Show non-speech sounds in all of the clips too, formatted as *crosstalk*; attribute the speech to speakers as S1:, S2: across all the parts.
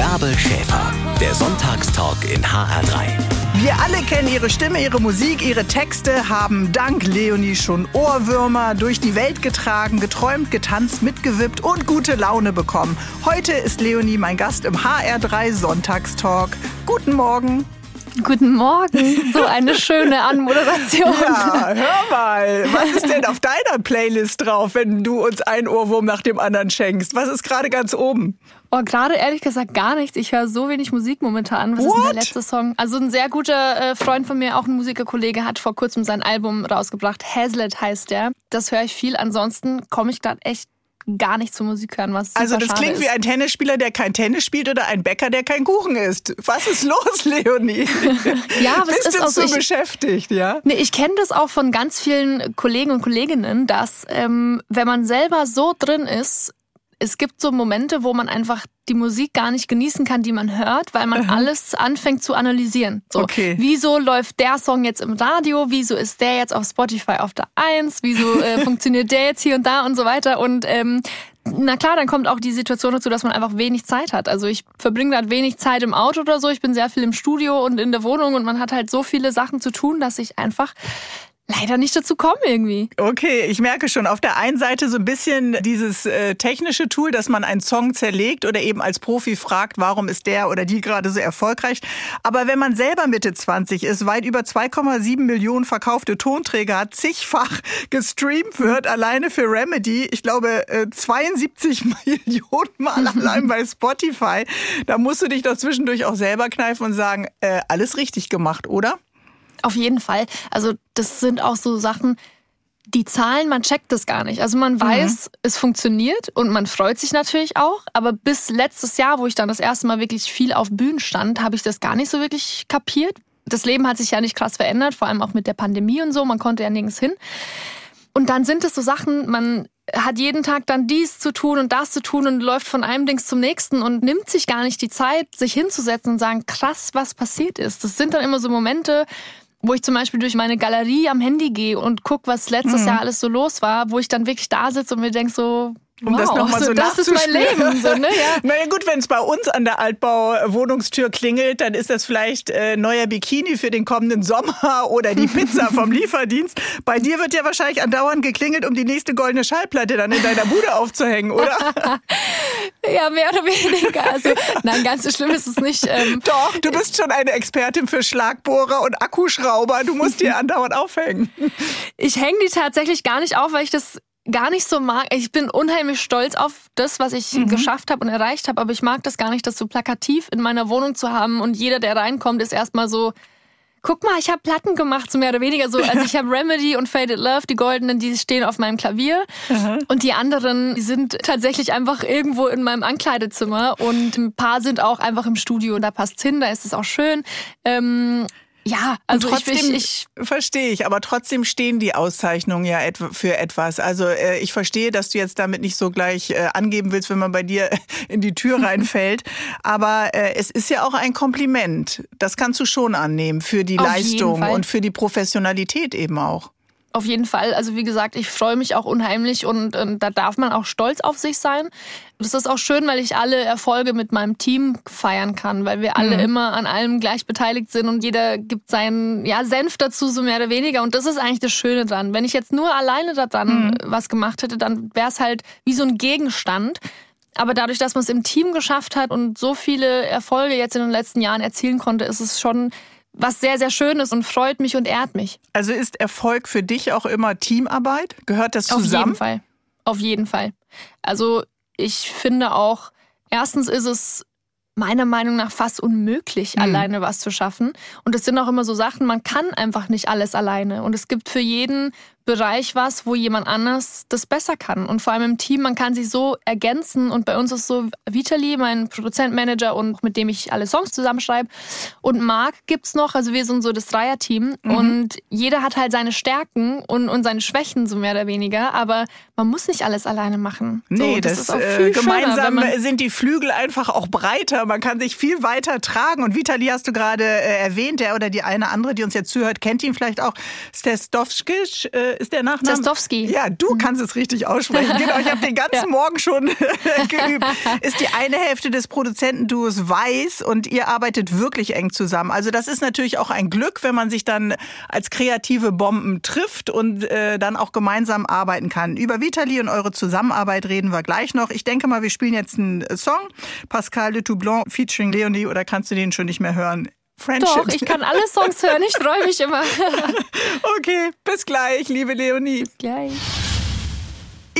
S1: Bärbel Schäfer, der Sonntagstalk in HR3.
S2: Wir alle kennen ihre Stimme, ihre Musik, ihre Texte, haben dank Leonie schon Ohrwürmer durch die Welt getragen, geträumt, getanzt, mitgewippt und gute Laune bekommen. Heute ist Leonie mein Gast im HR3 Sonntagstalk. Guten Morgen.
S3: Guten Morgen, so eine schöne Anmoderation.
S2: Ja, hör mal, was ist denn auf deiner Playlist drauf, wenn du uns einen Ohrwurm nach dem anderen schenkst? Was ist gerade ganz oben?
S3: Oh, gerade ehrlich gesagt gar nichts. Ich höre so wenig Musik momentan. Was
S2: What?
S3: ist denn der letzte Song? Also ein sehr guter äh, Freund von mir, auch ein Musikerkollege, hat vor kurzem sein Album rausgebracht. Hazlitt heißt der. Das höre ich viel. Ansonsten komme ich gerade echt gar nicht zur Musik hören, was
S2: Also das klingt
S3: ist.
S2: wie ein Tennisspieler, der kein Tennis spielt oder ein Bäcker, der kein Kuchen isst. Was ist los, *laughs* Leonie? *laughs*
S3: Ja, aber es
S2: Bist
S3: ist
S2: du
S3: auch so, ich-
S2: beschäftigt, ja?
S3: Nee, ich kenne das auch von ganz vielen Kollegen und Kolleginnen, dass ähm, wenn man selber so drin ist, es gibt so Momente, wo man einfach die Musik gar nicht genießen kann, die man hört, weil man alles anfängt zu analysieren. So,
S2: Okay.
S3: Wieso läuft der Song jetzt im Radio? Wieso ist der jetzt auf Spotify auf der Eins? Wieso äh, *laughs* funktioniert der jetzt hier und da und so weiter? Und ähm, na klar, dann kommt auch die Situation dazu, dass man einfach wenig Zeit hat. Also ich verbringe gerade wenig Zeit im Auto oder so. Ich bin sehr viel im Studio und in der Wohnung und man hat halt so viele Sachen zu tun, dass ich einfach leider nicht dazu komme irgendwie.
S2: Okay, ich merke schon, auf der einen Seite so ein bisschen dieses äh, technische Tool, dass man einen Song zerlegt oder eben als Profi fragt, warum ist der oder die gerade so erfolgreich. Aber wenn man selber Mitte 20 ist, weit über 2,7 Millionen verkaufte Tonträger hat, zigfach *laughs* gestreamt wird, alleine für Remedy, ich glaube äh, 72 *laughs* Millionen Mal *laughs* allein bei Spotify, da musst du dich doch zwischendurch auch selber kneifen und sagen, äh, alles richtig gemacht, oder?
S3: Auf jeden Fall. Also das sind auch so Sachen, die Zahlen, man checkt das gar nicht. Also man weiß, es funktioniert und man freut sich natürlich auch. Aber bis letztes Jahr, wo ich dann das erste Mal wirklich viel auf Bühnen stand, habe ich das gar nicht so wirklich kapiert. Das Leben hat sich ja nicht krass verändert, vor allem auch mit der Pandemie und so. Man konnte ja nirgends hin. Und dann sind es so Sachen, man hat jeden Tag dann dies zu tun und das zu tun und läuft von einem Dings zum nächsten und nimmt sich gar nicht die Zeit, sich hinzusetzen und sagen, krass, was passiert ist. Das sind dann immer so Momente, wo ich zum Beispiel durch meine Galerie am Handy gehe und guck, was letztes Jahr alles so los war, wo ich dann wirklich da sitze und mir denk so,
S2: Um
S3: wow,
S2: das nochmal so,
S3: das ist mein. Leben. So, ne? ja. *laughs*
S2: Naja gut, wenn es bei uns an der Altbau-Wohnungstür klingelt, dann ist das vielleicht äh, neuer Bikini für den kommenden Sommer *laughs* oder die Pizza vom *laughs* Lieferdienst. Bei dir wird ja wahrscheinlich andauernd geklingelt, um die nächste goldene Schallplatte dann in deiner Bude aufzuhängen, oder?
S3: ja, mehr oder weniger. Also, nein, ganz so schlimm ist es nicht. Ähm,
S2: Doch, du bist schon eine Expertin für Schlagbohrer und Akkuschrauber. Du musst die andauernd aufhängen.
S3: Ich hänge die tatsächlich gar nicht auf, weil ich das gar nicht so mag. Ich bin unheimlich stolz auf das, was ich geschafft habe und erreicht habe, aber ich mag das gar nicht, das so plakativ in meiner Wohnung zu haben und jeder, der reinkommt, ist erstmal so, guck mal, ich habe Platten gemacht, so mehr oder weniger so. Also ich habe *laughs* Remedy und Faded Love, die goldenen, die stehen auf meinem Klavier und die anderen, die sind tatsächlich einfach irgendwo in meinem Ankleidezimmer und ein paar sind auch einfach im Studio und da passt's hin, da ist es auch schön. Ähm, ja, also
S2: trotzdem
S3: ich, ich
S2: verstehe ich, aber trotzdem stehen die Auszeichnungen ja et für etwas. Also äh, ich verstehe, dass du jetzt damit nicht so gleich äh, angeben willst, wenn man bei dir *laughs* in die Tür *laughs* reinfällt. aber äh, es ist ja auch ein Kompliment. Das kannst du schon annehmen für die
S3: Auf
S2: Leistung und für die Professionalität eben auch.
S3: Auf jeden Fall. Also wie gesagt, ich freue mich auch unheimlich und, ähm, da darf man auch stolz auf sich sein. Das ist auch schön, weil ich alle Erfolge mit meinem Team feiern kann, weil wir alle immer an allem gleich beteiligt sind und jeder gibt seinen ja, Senf dazu, so mehr oder weniger. Und das ist eigentlich das Schöne dran. Wenn ich jetzt nur alleine daran äh, was gemacht hätte, dann wäre es halt wie so ein Gegenstand. Aber dadurch, dass man es im Team geschafft hat und so viele Erfolge jetzt in den letzten Jahren erzielen konnte, ist es schon was sehr, sehr Schönes und freut mich und ehrt mich.
S2: Also ist Erfolg für dich auch immer Teamarbeit? Gehört das
S3: Auf
S2: zusammen?
S3: jeden Fall. Auf jeden Fall. Also ich finde auch, erstens ist es meiner Meinung nach fast unmöglich,
S2: Mhm.
S3: alleine was zu schaffen. Und es sind auch immer so Sachen, man kann einfach nicht alles alleine. Und es gibt für jeden Bereich was, wo jemand anders das besser kann. Und vor allem im Team, man kann sich so ergänzen. Und bei uns ist so Vitali, mein Produzentmanager und mit dem ich alle Songs zusammenschreibe. Und Marc gibt's noch, also wir sind so das Dreierteam.
S2: Mhm.
S3: Und jeder hat halt seine Stärken und, und seine Schwächen, so mehr oder weniger. Aber man muss nicht alles alleine machen. So,
S2: Nee, das,
S3: ist auch
S2: äh,
S3: viel schöner, wenn
S2: gemeinsam
S3: man
S2: sind die Flügel einfach auch breiter. Man kann sich viel weiter tragen. Und Vitali hast du gerade äh, erwähnt, der oder die eine andere, die uns jetzt zuhört, kennt ihn vielleicht auch. Stestovskic äh, ist der Nachname?
S3: Zastowski.
S2: Ja, du kannst es richtig aussprechen. Genau, ich habe den *laughs* ganzen ja. Morgen schon *laughs* geübt. Ist die eine Hälfte des Produzentenduos weiß und ihr arbeitet wirklich eng zusammen. Also das ist natürlich auch ein Glück, wenn man sich dann als kreative Bomben trifft und äh, dann auch gemeinsam arbeiten kann. Über Vitali und eure Zusammenarbeit reden wir gleich noch. Ich denke mal, wir spielen jetzt einen Song. Pascal de Toublon featuring Leonie oder kannst du den schon nicht mehr hören?
S3: Friendship. Doch, ich kann alle Songs hören. Ich freue mich immer. *laughs*
S2: okay, bis gleich, liebe Leonie.
S3: Bis gleich.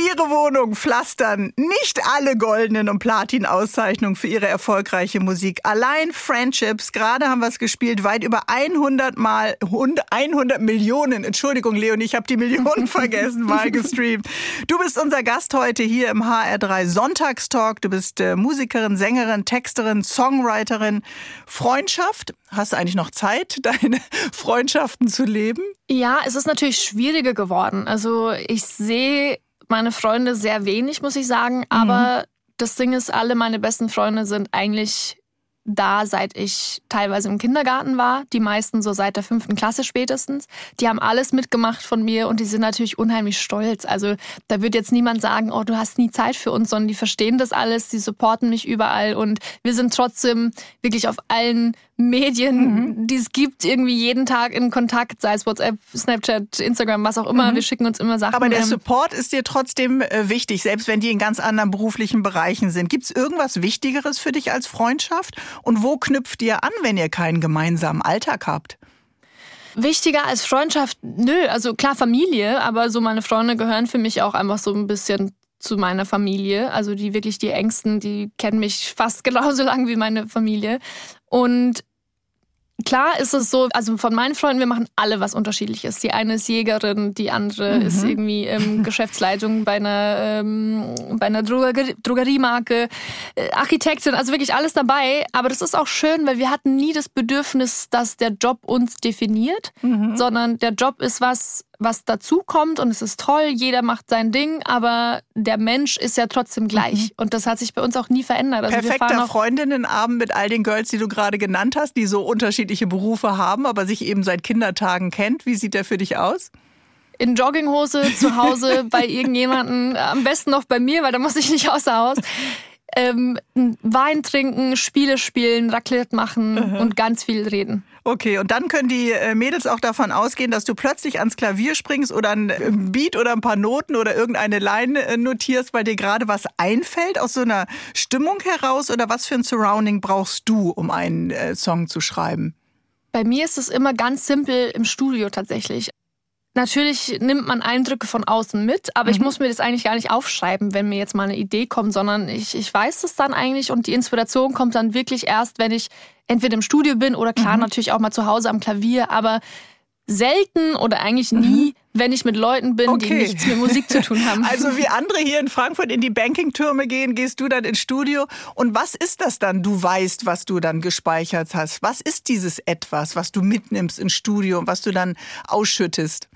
S2: Ihre Wohnung pflastern. Nicht alle goldenen und Platin-Auszeichnungen für ihre erfolgreiche Musik. Allein Friendships, gerade haben wir es gespielt, weit über 100 Mal, 100 Millionen, Entschuldigung Leonie, ich habe die Millionen *laughs* vergessen, mal gestreamt. Du bist unser Gast heute hier im HR3 Sonntagstalk. Du bist äh, Musikerin, Sängerin, Texterin, Songwriterin. Freundschaft, hast du eigentlich noch Zeit, *laughs* deine Freundschaften zu leben?
S3: Ja, es ist natürlich schwieriger geworden. Also ich sehe meine Freunde sehr wenig, muss ich sagen. Aber mhm. das Ding ist, alle meine besten Freunde sind eigentlich da, seit ich teilweise im Kindergarten war. Die meisten so seit der fünften Klasse spätestens. Die haben alles mitgemacht von mir und die sind natürlich unheimlich stolz. Also da wird jetzt niemand sagen, oh, du hast nie Zeit für uns, sondern die verstehen das alles, die supporten mich überall und wir sind trotzdem wirklich auf allen Medien, mhm. die es gibt, irgendwie jeden Tag in Kontakt, sei es WhatsApp, Snapchat, Instagram, was auch immer. Mhm. Wir schicken uns immer Sachen.
S2: Aber der Support ist dir trotzdem äh, wichtig, selbst wenn die in ganz anderen beruflichen Bereichen sind. Gibt es irgendwas Wichtigeres für dich als Freundschaft? Und wo knüpft ihr an, wenn ihr keinen gemeinsamen Alltag habt?
S3: Wichtiger als Freundschaft, nö, also klar Familie, aber so meine Freunde gehören für mich auch einfach so ein bisschen zu meiner Familie. Also die wirklich die Ängsten, die kennen mich fast *laughs* genauso lang wie meine Familie. Und Klar ist es so, also von meinen Freunden, wir machen alle was Unterschiedliches. Die eine ist Jägerin, die andere mhm. ist irgendwie ähm, *laughs* Geschäftsleitung bei einer, ähm, bei einer Drogerie Drogeriemarke, äh, Architektin, also wirklich alles dabei. Aber das ist auch schön, weil wir hatten nie das Bedürfnis, dass der Job uns definiert, mhm. sondern der Job ist was, was dazu kommt und es ist toll, jeder macht sein Ding, aber der Mensch ist ja trotzdem gleich. Mhm. Und das hat sich bei uns auch nie verändert.
S2: Also Perfekter Freundinnenabend mit all den Girls, die du gerade genannt hast, die so unterschiedliche Berufe haben, aber sich eben seit Kindertagen kennt. Wie sieht der für dich aus?
S3: in Jogginghose zu Hause *laughs* bei irgendjemanden, am besten noch bei mir, weil da muss ich nicht außer Haus. Ähm, Wein trinken, Spiele spielen, Raclette machen uh -huh. und ganz viel reden.
S2: Okay, und dann können die äh, Mädels auch davon ausgehen, dass du plötzlich ans Klavier springst oder ein äh, Beat oder ein paar Noten oder irgendeine Line äh, notierst, weil dir gerade was einfällt aus so einer Stimmung heraus oder was für ein Surrounding brauchst du, um einen Song zu schreiben?
S3: Bei mir ist es immer ganz simpel im Studio tatsächlich. Natürlich nimmt man Eindrücke von außen mit, aber mhm. ich muss mir das eigentlich gar nicht aufschreiben, wenn mir jetzt mal eine Idee kommt, sondern ich, ich weiß es dann eigentlich und die Inspiration kommt dann wirklich erst, wenn ich entweder im Studio bin oder klar mhm. natürlich auch mal zu Hause am Klavier, aber selten oder eigentlich nie, mhm. wenn ich mit Leuten bin, okay. die nichts mit Musik zu tun haben. *laughs*
S2: Also wie andere hier in Frankfurt in die Bankingtürme gehen, gehst du dann ins Studio. Und was ist das dann? Du weißt, was du dann gespeichert hast. Was ist dieses etwas, was du mitnimmst ins Studio und was du dann ausschüttest?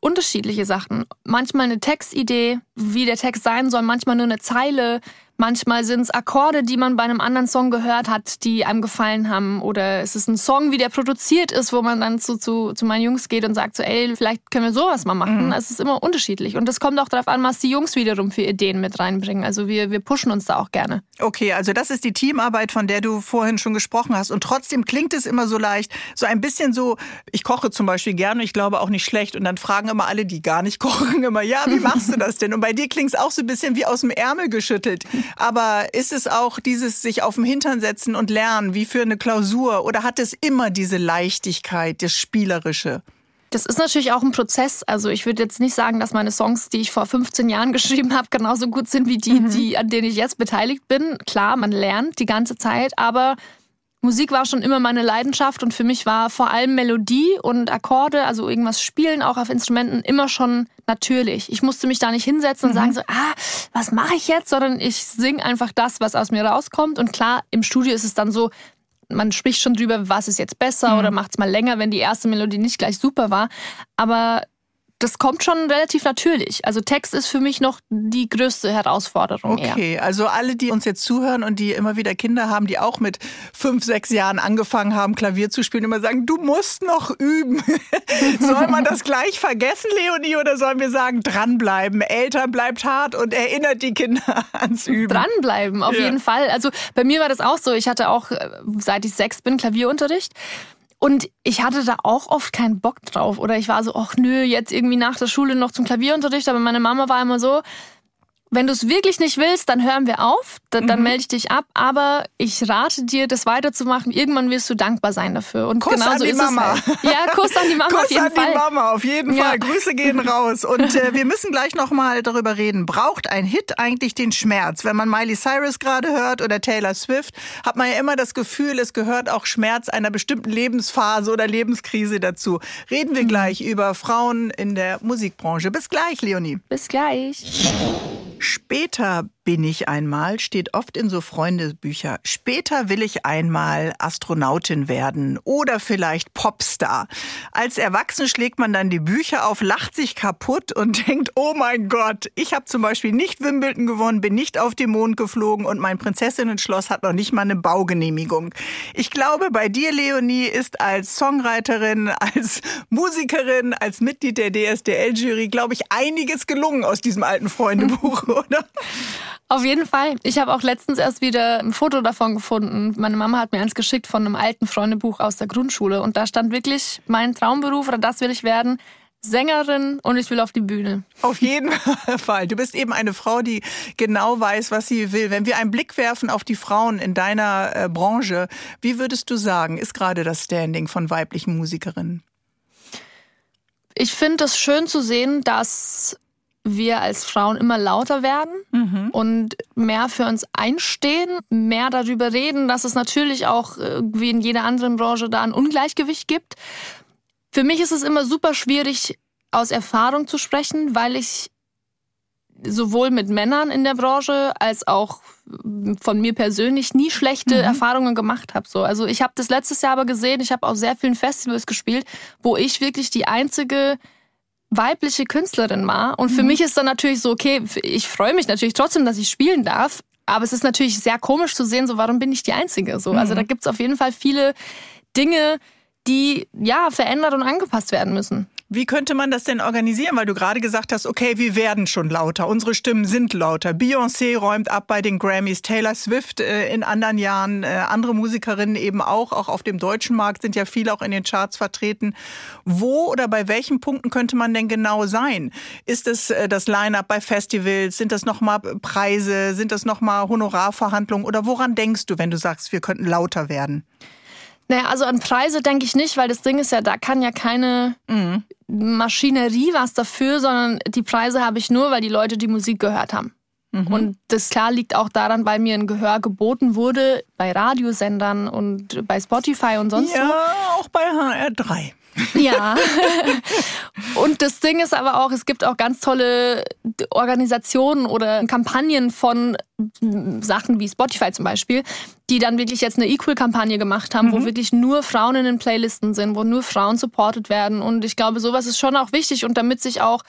S3: Unterschiedliche Sachen. Manchmal eine Textidee, wie der Text sein soll, manchmal nur eine Zeile, Manchmal sind es Akkorde, die man bei einem anderen Song gehört hat, die einem gefallen haben. Oder es ist ein Song, wie der produziert ist, wo man dann zu, zu, zu meinen Jungs geht und sagt so, ey, vielleicht können wir sowas mal machen. Mhm. Es ist immer unterschiedlich. Und es kommt auch darauf an, was die Jungs wiederum für Ideen mit reinbringen. Also wir, wir pushen uns da auch gerne.
S2: Okay, also das ist die Teamarbeit, von der du vorhin schon gesprochen hast. Und trotzdem klingt es immer so leicht, so ein bisschen so, ich koche zum Beispiel gerne, ich glaube auch nicht schlecht. Und dann fragen immer alle, die gar nicht *laughs* kochen, immer, ja, wie machst du das denn? Und bei dir klingt es auch so ein bisschen wie aus dem Ärmel geschüttelt. Aber ist es auch dieses sich auf den Hintern setzen und lernen, wie für eine Klausur? Oder hat es immer diese Leichtigkeit, das Spielerische?
S3: Das ist natürlich auch ein Prozess. Also ich würde jetzt nicht sagen, dass meine Songs, die ich vor 15 Jahren *laughs* geschrieben habe, genauso gut sind wie die, mhm. die, an denen ich jetzt beteiligt bin. Klar, man lernt die ganze Zeit, aber Musik war schon immer meine Leidenschaft und für mich war vor allem Melodie und Akkorde, also irgendwas spielen auch auf Instrumenten, immer schon natürlich. Ich musste mich da nicht hinsetzen und mhm. sagen so, ah, was mache ich jetzt, sondern ich singe einfach das, was aus mir rauskommt. Und klar, im Studio ist es dann so, man spricht schon drüber, was ist jetzt besser mhm. oder macht es mal länger, wenn die erste Melodie nicht gleich super war. Aber das kommt schon relativ natürlich. Also Text ist für mich noch die größte Herausforderung.
S2: Okay, eher. also alle, die uns jetzt zuhören und die immer wieder Kinder haben, die auch mit fünf, sechs Jahren angefangen haben, Klavier zu spielen, immer sagen, du musst noch üben. *laughs* Soll man das gleich vergessen, Leonie, oder sollen wir sagen, dranbleiben? Eltern bleibt hart und erinnert die Kinder *laughs* ans Üben.
S3: Dranbleiben, auf ja. jeden Fall. Also bei mir war das auch so. Ich hatte auch, äh, seit ich sechs bin, Klavierunterricht. Und ich hatte da auch oft keinen Bock drauf. Oder ich war so, ach nö, jetzt irgendwie nach der Schule noch zum Klavierunterricht. Aber meine Mama war immer so, wenn du es wirklich nicht willst, dann hören wir auf, dann, dann mhm. melde ich dich ab. Aber ich rate dir, das weiterzumachen. Irgendwann wirst du dankbar sein dafür.
S2: Und Kuss an die Mama.
S3: Halt. Ja, Kuss an die Mama
S2: Kuss
S3: auf jeden
S2: an
S3: Fall.
S2: die Mama, auf jeden ja. Fall. Grüße gehen *laughs* raus. Und äh, wir müssen gleich nochmal darüber reden. Braucht ein Hit eigentlich den Schmerz? Wenn man Miley Cyrus gerade hört oder Taylor Swift, hat man ja immer das Gefühl, es gehört auch Schmerz einer bestimmten Lebensphase oder Lebenskrise dazu. Reden wir mhm. gleich über Frauen in der Musikbranche. Bis gleich, Leonie.
S3: Bis gleich.
S2: Später bin ich einmal steht oft in so Freundebücher. Später will ich einmal Astronautin werden oder vielleicht Popstar. Als Erwachsene schlägt man dann die Bücher auf, lacht sich kaputt und *laughs* denkt, oh mein Gott, ich habe zum Beispiel nicht Wimbledon gewonnen, bin nicht auf den Mond geflogen und mein Prinzessinnen-Schloss hat noch nicht mal eine Baugenehmigung. Ich glaube, bei dir, Leonie, ist als Songwriterin, *laughs* als Musikerin, als Mitglied der DSDL-Jury, glaube ich, einiges gelungen aus diesem alten Freundebuch, *laughs* oder?
S3: Auf jeden Fall. Ich habe auch letztens erst wieder ein Foto davon gefunden. Meine Mama hat mir eins geschickt von einem alten Freundebuch aus der Grundschule. Und da stand wirklich mein Traumberuf oder das will ich werden. Sängerin und ich will auf die Bühne.
S2: Auf jeden *laughs* Fall. Du bist eben eine Frau, die genau weiß, was sie will. Wenn wir einen Blick werfen auf die Frauen in deiner äh, Branche, wie würdest du sagen, ist gerade das Standing von weiblichen Musikerinnen?
S3: Ich finde es schön zu sehen, dass wir als Frauen immer lauter werden mhm. und mehr für uns einstehen, mehr darüber reden, dass es natürlich auch wie in jeder anderen Branche da ein Ungleichgewicht gibt. Für mich ist es immer super schwierig, aus Erfahrung zu sprechen, weil ich sowohl mit Männern in der Branche als auch von mir persönlich nie schlechte mhm. Erfahrungen gemacht habe. So, also ich habe das letztes Jahr aber gesehen. Ich habe auf sehr vielen Festivals gespielt, wo ich wirklich die einzige weibliche Künstlerin war. Und für mhm. mich ist dann natürlich so, okay, ich freue mich natürlich trotzdem, dass ich spielen darf. Aber es ist natürlich sehr komisch zu sehen, so warum bin ich die Einzige? So, also mhm. da gibt's auf jeden Fall viele Dinge, die ja verändert und angepasst werden müssen.
S2: Wie könnte man das denn organisieren? Weil du gerade gesagt hast, okay, wir werden schon lauter, unsere Stimmen sind lauter. Beyoncé räumt ab bei den Grammys, Taylor Swift äh, in anderen Jahren, äh, andere Musikerinnen eben auch, auch auf dem deutschen Markt sind ja viele auch in den Charts vertreten. Wo oder bei welchen Punkten könnte man denn genau sein? Ist es äh, das Line-up bei Festivals? Sind das nochmal Preise? Sind das nochmal Honorarverhandlungen? Oder woran denkst du, wenn du sagst, wir könnten lauter werden?
S3: Naja, also an Preise denke ich nicht, weil das Ding ist ja, da kann ja keine mhm. Maschinerie was dafür, sondern die Preise habe ich nur, weil die Leute die Musik gehört haben. Mhm. Und das klar liegt auch daran, weil mir ein Gehör geboten wurde bei Radiosendern und bei Spotify und sonst
S2: ja, wo. Ja, auch bei HR3.
S3: Ja. *laughs* Und das Ding ist aber auch, es gibt auch ganz tolle Organisationen oder Kampagnen von Sachen wie Spotify zum Beispiel, die dann wirklich jetzt eine Equal-Kampagne gemacht haben, mhm. wo wirklich nur Frauen in den Playlisten sind, wo nur Frauen supported werden. Und ich glaube, sowas ist schon auch wichtig und damit sich auch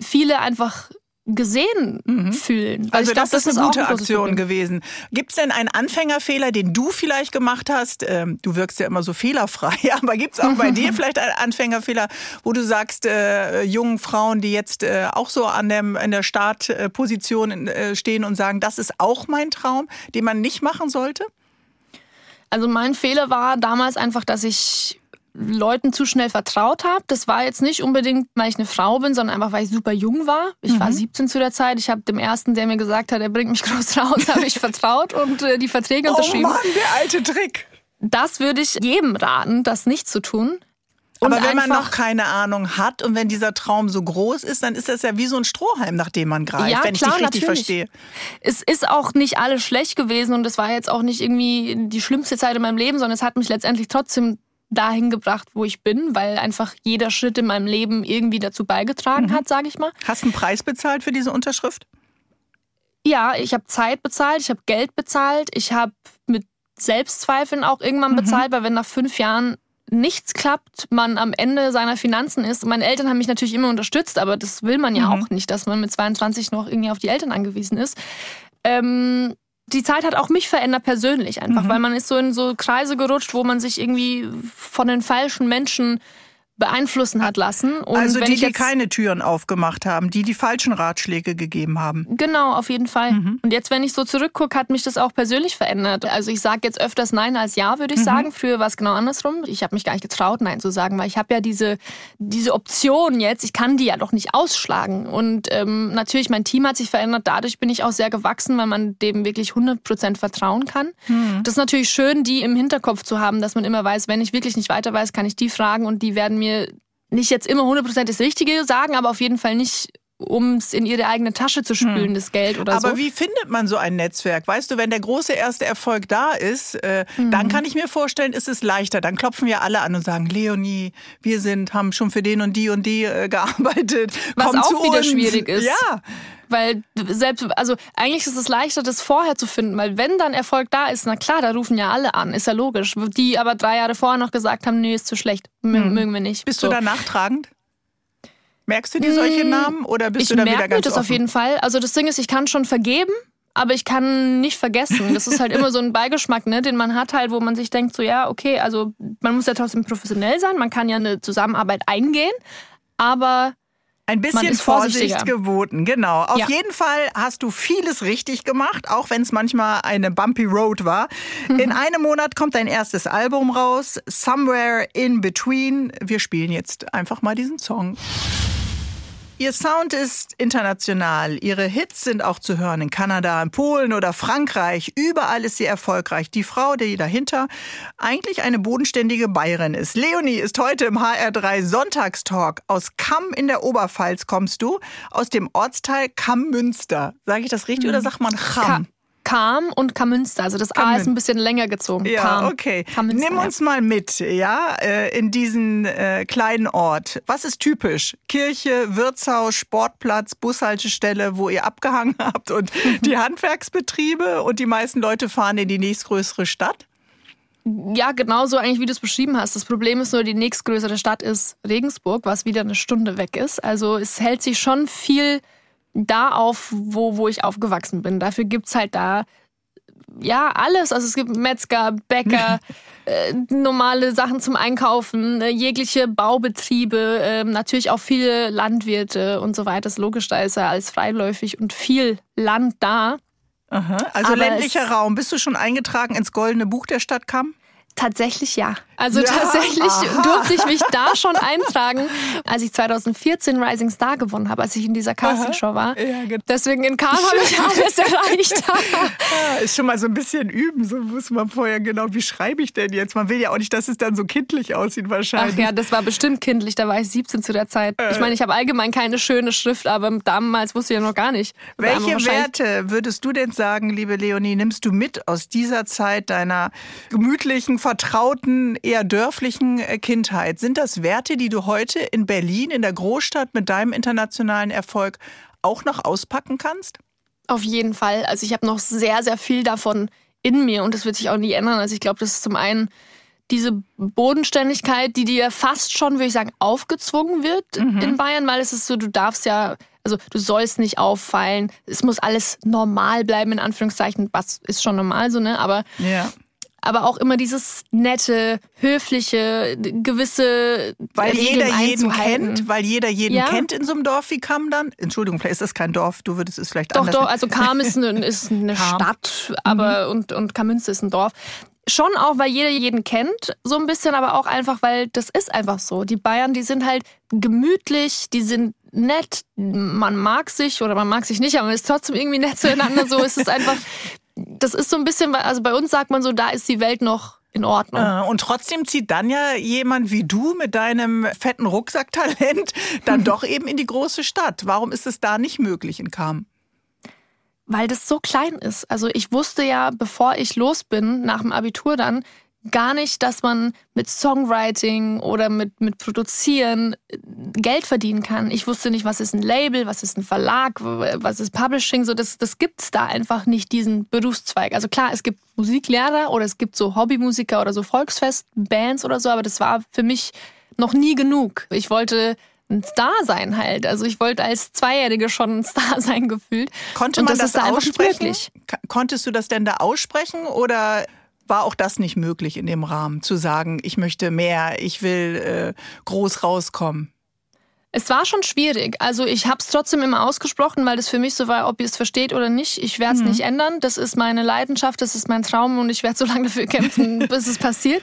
S3: viele einfach gesehen mhm. fühlen.
S2: also glaub, das, das, ist eine gute Aktion gewesen. Gibt es denn einen Anfängerfehler, den du vielleicht gemacht hast? Ähm, du wirkst ja immer so fehlerfrei, *laughs* aber gibt es auch bei dir *laughs* vielleicht einen Anfängerfehler, wo du sagst, äh, jungen Frauen, die jetzt äh, auch so an, dem, an der Startposition äh, stehen und sagen, das ist auch mein Traum, den man nicht machen sollte?
S3: Also mein Fehler war damals einfach, dass ich Leuten zu schnell vertraut habe. Das war jetzt nicht unbedingt, weil ich eine Frau bin, sondern einfach, weil ich super jung war. Ich mhm. war 17 zu der Zeit. Ich habe dem ersten, der mir gesagt hat, er bringt mich *laughs* groß raus, habe ich vertraut und äh, die Verträge unterschrieben.
S2: Oh Mann, der alte Trick.
S3: Das würde ich jedem raten, das nicht zu tun.
S2: Und Aber wenn man noch keine Ahnung hat und wenn dieser Traum so groß ist, dann ist das ja wie so ein Strohhalm, nach dem man greift, ja, wenn klar, ich dich richtig natürlich. verstehe.
S3: Es ist auch nicht alles schlecht gewesen und es war jetzt auch nicht irgendwie die schlimmste Zeit in meinem Leben, sondern es hat mich letztendlich trotzdem dahin gebracht, wo ich bin, weil einfach jeder Schritt in meinem Leben irgendwie dazu beigetragen mhm. hat, sage ich mal.
S2: Hast du einen Preis bezahlt für diese Unterschrift?
S3: Ja, ich habe Zeit bezahlt, ich habe Geld bezahlt, ich habe mit Selbstzweifeln auch irgendwann mhm. bezahlt, weil wenn nach fünf Jahren nichts klappt, man am Ende seiner Finanzen ist. Meine Eltern haben mich natürlich immer unterstützt, aber das will man ja mhm. auch nicht, dass man mit 22 noch irgendwie auf die Eltern angewiesen ist. Ähm, die Zeit hat auch mich verändert persönlich einfach, mhm. weil man ist so in so Kreise gerutscht, wo man sich irgendwie von den falschen Menschen beeinflussen hat lassen.
S2: Und also die, die keine Türen aufgemacht haben, die die falschen Ratschläge gegeben haben.
S3: Genau, auf jeden Fall. Mhm. Und jetzt, wenn ich so zurückgucke, hat mich das auch persönlich verändert. Also ich sage jetzt öfters Nein als Ja, würde ich mhm. sagen. Früher war es genau andersrum. Ich habe mich gar nicht getraut, Nein zu sagen, weil ich habe ja diese, diese Option jetzt, ich kann die ja doch nicht ausschlagen. Und ähm, natürlich, mein Team hat sich verändert. Dadurch bin ich auch sehr gewachsen, weil man dem wirklich 100% vertrauen kann. Mhm. Das ist natürlich schön, die im Hinterkopf zu haben, dass man immer weiß, wenn ich wirklich nicht weiter weiß, kann ich die fragen und die werden mir mir nicht jetzt immer 100% das Richtige sagen, aber auf jeden Fall nicht um es in ihre eigene Tasche zu spülen, hm. das Geld oder
S2: Aber
S3: so.
S2: Aber wie findet man so ein Netzwerk? Weißt du, wenn der große erste Erfolg da ist, äh, mhm. dann kann ich mir vorstellen, ist es leichter. Dann klopfen wir alle an und sagen, Leonie, wir sind, haben schon für den und die und die äh, gearbeitet.
S3: Was
S2: Komm
S3: auch wieder uns. schwierig ist.
S2: Ja.
S3: Weil selbst, also eigentlich ist es leichter, das vorher zu finden, weil wenn dann Erfolg da ist, na klar, da rufen ja alle an, ist ja logisch. Die aber drei Jahre vorher noch gesagt haben, nee, ist zu schlecht, hm. mögen wir nicht.
S2: Bist so. du da nachtragend? Merkst du dir solche hm, Namen oder bist
S3: ich
S2: du da wieder ganz
S3: mir das
S2: offen?
S3: auf jeden Fall. Also das Ding ist, ich kann schon vergeben, aber ich kann nicht vergessen. Das ist halt immer so ein Beigeschmack, ne, den man hat halt, wo man sich denkt, so ja, okay, also man muss ja trotzdem professionell sein, man kann ja eine Zusammenarbeit eingehen, aber
S2: ein bisschen Vorsicht geboten, genau. Auf ja. jeden Fall hast du vieles richtig gemacht, auch wenn es manchmal eine bumpy road war. Mhm. In einem Monat kommt dein erstes Album raus, Somewhere in Between. Wir spielen jetzt einfach mal diesen Song. Ihr Sound ist international. Ihre Hits sind auch zu hören in Kanada, in Polen oder Frankreich. Überall ist sie erfolgreich. Die Frau, die dahinter eigentlich eine bodenständige Bayerin ist. Leonie ist heute im HR3 Sonntagstalk. Aus Kamm in der Oberpfalz kommst du, aus dem Ortsteil Kamm-Münster. Sage ich das richtig hm. oder sagt man Cham?
S3: Kam und Kamünster. Also das Kam A ist ein bisschen länger gezogen.
S2: Ja,
S3: Kam.
S2: okay. Kamünster, Nimm uns ja. mal mit, ja, äh, in diesen äh, kleinen Ort. Was ist typisch? Kirche, Wirtshaus, Sportplatz, Bushaltestelle, wo ihr abgehangen *laughs* habt und die *laughs* Handwerksbetriebe und die meisten Leute fahren in die nächstgrößere Stadt?
S3: Ja, genauso eigentlich, wie du es beschrieben hast. Das Problem ist nur, die nächstgrößere Stadt ist Regensburg, was wieder eine Stunde weg ist. Also es hält sich schon viel da auf, wo, wo ich aufgewachsen bin. Dafür gibt es halt da ja alles. Also es gibt Metzger, Bäcker, *laughs* äh, normale Sachen zum Einkaufen, äh, jegliche Baubetriebe, äh, natürlich auch viele Landwirte und so weiter. Das ist logisch, da ist ja alles freiläufig und viel Land da.
S2: Aha. Also Aber ländlicher Raum. Bist du schon eingetragen ins Goldene Buch der Stadt Kamm?
S3: Tatsächlich ja. Also ja? tatsächlich Aha. durfte ich mich da schon eintragen, als ich 2014 Rising Star gewonnen habe, als ich in dieser Castingshow war. Ja, genau. Deswegen in Karl habe ich *laughs* alles erreicht.
S2: ja, ist schon mal so ein bisschen üben, so muss man vorher genau, wie schreibe ich denn jetzt? Man will ja auch nicht, dass es dann so kindlich aussieht wahrscheinlich.
S3: Ach ja, das war bestimmt kindlich, da war ich 17 zu der Zeit. Äh. Ich meine, ich habe allgemein keine schöne Schrift, aber damals wusste ich ja noch gar nicht.
S2: Welche Werte würdest du denn sagen, liebe Leonie, nimmst du mit aus dieser Zeit deiner gemütlichen vertrauten, eher dörflichen äh, Kindheit. Sind das Werte, die du heute in Berlin, in der Großstadt mit deinem internationalen Erfolg auch noch auspacken kannst?
S3: Auf jeden Fall. Also ich habe noch sehr, sehr viel davon in mir und das wird sich auch nie ändern. Also ich glaube, das ist zum einen diese Bodenständigkeit, die dir fast schon, würde ich sagen, aufgezwungen wird mhm. in Bayern, weil es ist so, du darfst ja, also du sollst nicht auffallen, es muss alles normal bleiben, in Anführungszeichen, was ist schon normal so, ne? Aber
S2: ja
S3: aber auch immer dieses nette, höfliche, gewisse
S2: weil
S3: Regeln
S2: jeder jeden kennt, weil jeder jeden ja? kennt in so einem Dorf wie Kamm dann. Entschuldigung, vielleicht ist das kein Dorf, du würdest es vielleicht
S3: doch,
S2: anders.
S3: Doch, doch, also Kam *laughs* ist eine, ist eine Stadt, aber mhm. und und Kammünze ist ein Dorf. Schon auch, weil jeder jeden kennt, so ein bisschen, aber auch einfach, weil das ist einfach so. Die Bayern, die sind halt gemütlich, die sind nett, man mag sich oder man mag sich nicht, aber man ist trotzdem irgendwie nett zueinander. So ist es *laughs* einfach, das ist so ein bisschen, also bei uns sagt man so, da ist die Welt noch in Ordnung.
S2: Äh, und trotzdem zieht dann ja jemand wie du mit deinem fetten Rucksacktalent *laughs* dann doch eben in die große Stadt. Warum ist es da nicht möglich in Kam?
S3: Weil das so klein ist. Also ich wusste ja, bevor ich los bin, nach dem Abitur dann, gar nicht, dass man mit Songwriting oder mit, mit Produzieren äh, Geld verdienen kann. Ich wusste nicht, was ist ein Label, was ist ein Verlag, was ist Publishing. So, das, das gibt es da einfach nicht, diesen Berufszweig. Also klar, es gibt Musiklehrer oder es gibt so Hobbymusiker oder so Volksfestbands oder so, aber das war für mich noch nie genug. Ich wollte ein Star sein halt. Also ich wollte als Zweijährige schon ein Star *laughs* sein gefühlt.
S2: Konnte man das, das da aussprechen? Konntest du das denn da aussprechen oder war auch das nicht möglich in dem Rahmen, zu sagen, ich möchte mehr, ich will äh, groß rauskommen?
S3: Es war schon schwierig. Also ich habe es trotzdem immer ausgesprochen, weil das für mich so war, ob ihr es versteht oder nicht. Ich werde es mhm. nicht ändern. Das ist meine Leidenschaft, das ist mein Traum und ich werde so *laughs* lange dafür kämpfen, bis es passiert.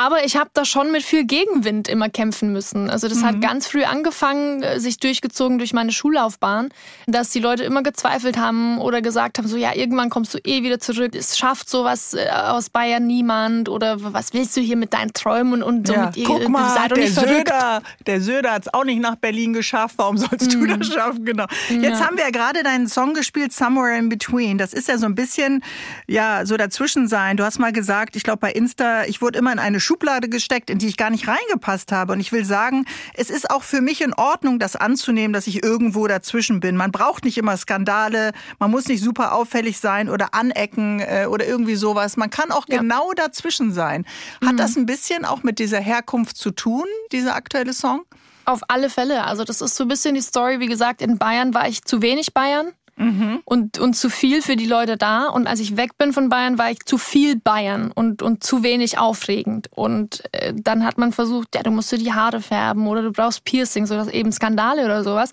S3: Aber ich habe da schon mit viel Gegenwind immer kämpfen müssen. Also das mhm. hat ganz früh angefangen, äh, sich durchgezogen durch meine Schullaufbahn, dass die Leute immer gezweifelt haben oder gesagt haben, so ja, irgendwann kommst du eh wieder zurück. Es schafft sowas äh, aus Bayern niemand oder was willst du hier mit deinen Träumen und so
S2: ja,
S3: mit?
S2: Guck mal, der Söder, der Söder hat es auch nicht nach Berlin geschafft. Warum sollst du das schaffen? Genau. Jetzt ja. haben wir ja gerade deinen Song gespielt, Somewhere in Between. Das ist ja so ein bisschen, ja, so dazwischen sein. Du hast mal gesagt, ich glaube bei Insta, ich wurde immer in eine Schublade gesteckt, in die ich gar nicht reingepasst habe. Und ich will sagen, es ist auch für mich in Ordnung, das anzunehmen, dass ich irgendwo dazwischen bin. Man braucht nicht immer Skandale, man muss nicht super auffällig sein oder anecken äh, oder irgendwie sowas. Man kann auch ja. genau dazwischen sein. Hat mhm. das ein bisschen auch mit dieser Herkunft zu tun, dieser aktuelle Song?
S3: Auf alle Fälle. Also das ist so ein bisschen die Story. Wie gesagt, in Bayern war ich zu wenig Bayern. Mhm. Und, und zu viel für die Leute da. Und als ich weg bin von Bayern, war ich zu viel Bayern und, und zu wenig aufregend. Und äh, dann hat man versucht, ja, du musst dir die Haare färben oder du brauchst Piercings oder eben Skandale oder sowas.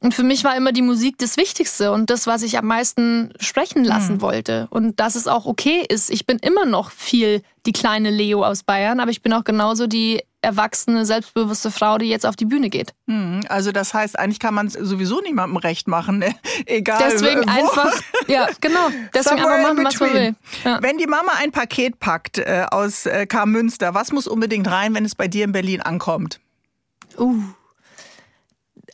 S3: Und für mich war immer die Musik das Wichtigste und das, was ich am meisten sprechen lassen mhm. wollte. Und dass es auch okay ist. Ich bin immer noch viel die kleine Leo aus Bayern, aber ich bin auch genauso die erwachsene, selbstbewusste Frau, die jetzt auf die Bühne geht.
S2: Hm, also das heißt, eigentlich kann man es sowieso niemandem recht machen, ne? *laughs* egal.
S3: Deswegen
S2: wo.
S3: einfach, ja, genau. Deswegen einfach machen, was man will.
S2: Ja. Wenn die Mama ein Paket packt äh, aus äh, Karmünster, was muss unbedingt rein, wenn es bei dir in Berlin ankommt?
S3: Uh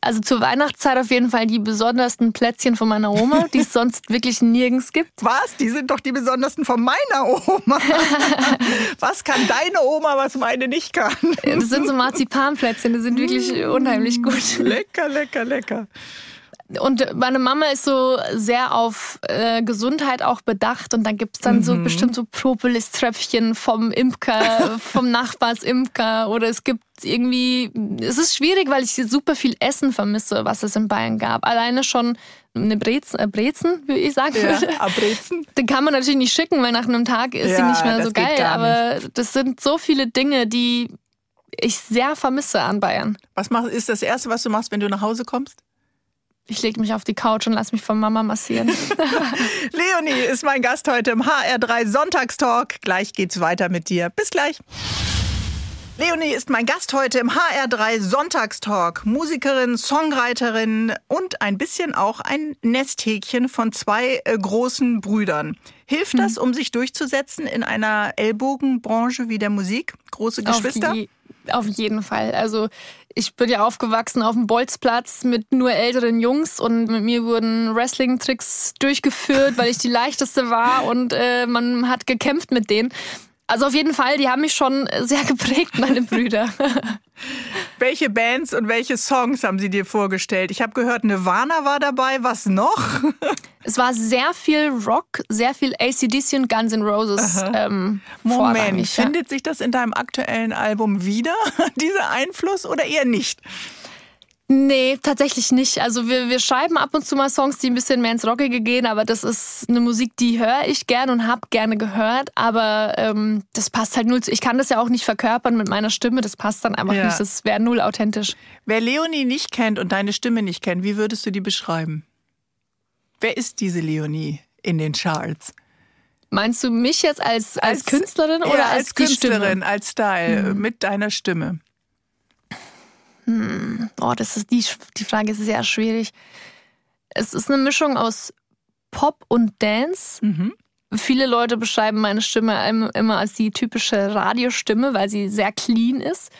S3: also zur Weihnachtszeit auf jeden Fall die besondersten Plätzchen von meiner Oma, die es *laughs* sonst wirklich nirgends gibt.
S2: Was? Die sind doch die besondersten von meiner Oma. *laughs* was kann deine Oma, was meine nicht kann?
S3: Das sind so Marzipanplätzchen, die sind wirklich unheimlich gut.
S2: Lecker, lecker, lecker.
S3: Und meine Mama ist so sehr auf äh, Gesundheit auch bedacht und dann gibt es dann mhm. so bestimmt so Propolis-Tröpfchen vom Imker, *laughs* vom Nachbarsimker oder es gibt irgendwie, es ist schwierig, weil ich super viel Essen vermisse, was es in Bayern gab. Alleine schon eine Brezen, äh, Brezen würde ich sagen. Ja,
S2: Brezen. *laughs*
S3: Den kann man natürlich nicht schicken, weil nach einem Tag ist ja, sie nicht mehr so geil. Aber das sind so viele Dinge, die ich sehr vermisse an Bayern.
S2: Was mach, ist das Erste, was du machst, wenn du nach Hause kommst?
S3: Ich lege mich auf die Couch und lasse mich von Mama massieren. *laughs*
S2: Leonie ist mein Gast heute im HR3 Sonntagstalk. Gleich geht's weiter mit dir. Bis gleich. Leonie ist mein Gast heute im HR3 Sonntagstalk. Musikerin, Songwriterin und ein bisschen auch ein Nesthäkchen von zwei äh, großen Brüdern. Hilft das, um sich durchzusetzen in einer Ellbogenbranche wie der Musik? Große Geschwister?
S3: Auf, je, auf jeden Fall. Also ich bin ja aufgewachsen auf dem Bolzplatz mit nur älteren Jungs und mit mir wurden Wrestling-Tricks durchgeführt, weil ich die leichteste war und äh, man hat gekämpft mit denen. Also auf jeden Fall, die haben mich schon sehr geprägt, meine Brüder. *laughs*
S2: welche Bands und welche Songs haben sie dir vorgestellt? Ich habe gehört, Nirvana war dabei. Was noch? *laughs*
S3: Es war sehr viel Rock, sehr viel ACDC und Guns N' Roses. Ähm,
S2: Moment,
S3: ja.
S2: findet sich das in deinem aktuellen Album wieder, *laughs* dieser Einfluss, oder eher nicht?
S3: Nee, tatsächlich nicht. Also wir, wir schreiben ab und zu mal Songs, die ein bisschen mehr ins Rockige gehen, aber das ist eine Musik, die höre ich gerne und habe gerne gehört, aber ähm, das passt halt null zu. Ich kann das ja auch nicht verkörpern mit meiner Stimme, das passt dann einfach ja. nicht, das wäre null authentisch.
S2: Wer Leonie nicht kennt und deine Stimme nicht kennt, wie würdest du die beschreiben? Wer ist diese Leonie in den Charts?
S3: Meinst du mich jetzt als, als, als Künstlerin oder ja, als,
S2: als Künstlerin, als Style, hm. mit deiner Stimme?
S3: Hm, oh, das ist die, die Frage ist sehr schwierig. Es ist eine Mischung aus Pop und Dance. Mhm. Viele Leute beschreiben meine Stimme immer als die typische Radiostimme, weil sie sehr clean ist.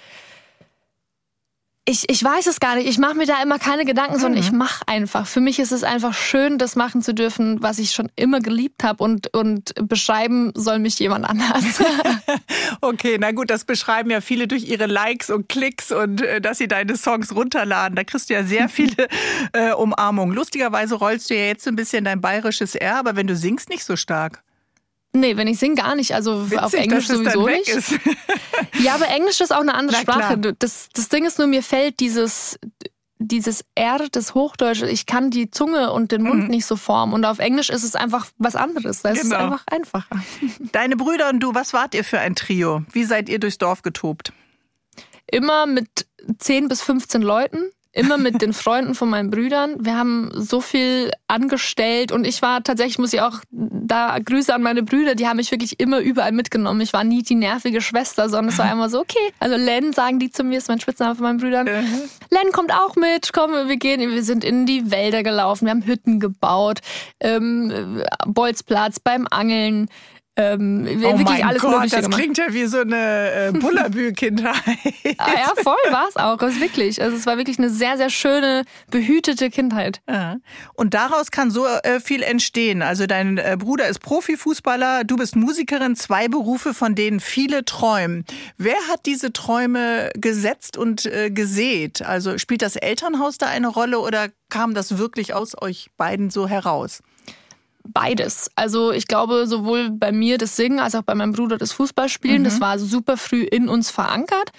S3: Ich, ich weiß es gar nicht. Ich mache mir da immer keine Gedanken, sondern mhm. ich mache einfach. Für mich ist es einfach schön, das machen zu dürfen, was ich schon immer geliebt habe und, und beschreiben soll mich jemand anders. *laughs*
S2: okay, na gut, das beschreiben ja viele durch ihre Likes und Klicks und äh, dass sie deine Songs runterladen. Da kriegst du ja sehr *laughs* viele äh, Umarmungen. Lustigerweise rollst du ja jetzt ein bisschen dein bayerisches R, aber wenn du singst, nicht so stark.
S3: Nee, wenn ich singe, gar nicht. Also
S2: Witzig,
S3: auf Englisch sowieso nicht. *laughs* ja, aber Englisch ist auch eine andere Na, Sprache. Das, das Ding ist nur, mir fällt dieses, dieses R, das Hochdeutsche, ich kann die Zunge und den Mund mhm. nicht so formen. Und auf Englisch ist es einfach was anderes. Das genau. ist einfach einfacher. *laughs*
S2: Deine Brüder und du, was wart ihr für ein Trio? Wie seid ihr durchs Dorf getobt?
S3: Immer mit 10 bis 15 Leuten immer mit den Freunden von meinen Brüdern. Wir haben so viel angestellt und ich war tatsächlich, muss ich auch da Grüße an meine Brüder, die haben mich wirklich immer überall mitgenommen. Ich war nie die nervige Schwester, sondern es war immer so, okay. Also Len sagen die zu mir, ist mein Spitzname von meinen Brüdern. Mhm. Len kommt auch mit, komm, wir gehen, wir sind in die Wälder gelaufen, wir haben Hütten gebaut, ähm, Bolzplatz beim Angeln. Ähm,
S2: oh wirklich alles Gott, das gemacht. klingt ja wie so eine äh, Bullerbü-Kindheit.
S3: ah, ja, voll war es auch. Es wirklich. Also es war wirklich eine sehr, sehr schöne, behütete Kindheit.
S2: Ja. Und daraus kann so äh, viel entstehen. Also dein äh, Bruder ist Profifußballer, du bist Musikerin, zwei Berufe, von denen viele träumen. Wer hat diese Träume gesetzt und äh, gesät? Also spielt das Elternhaus da eine Rolle oder kam das wirklich aus euch beiden so heraus?
S3: Beides. Also ich glaube, sowohl bei mir das Singen als auch bei meinem Bruder das Fußballspielen, mhm. das war super früh in uns verankert.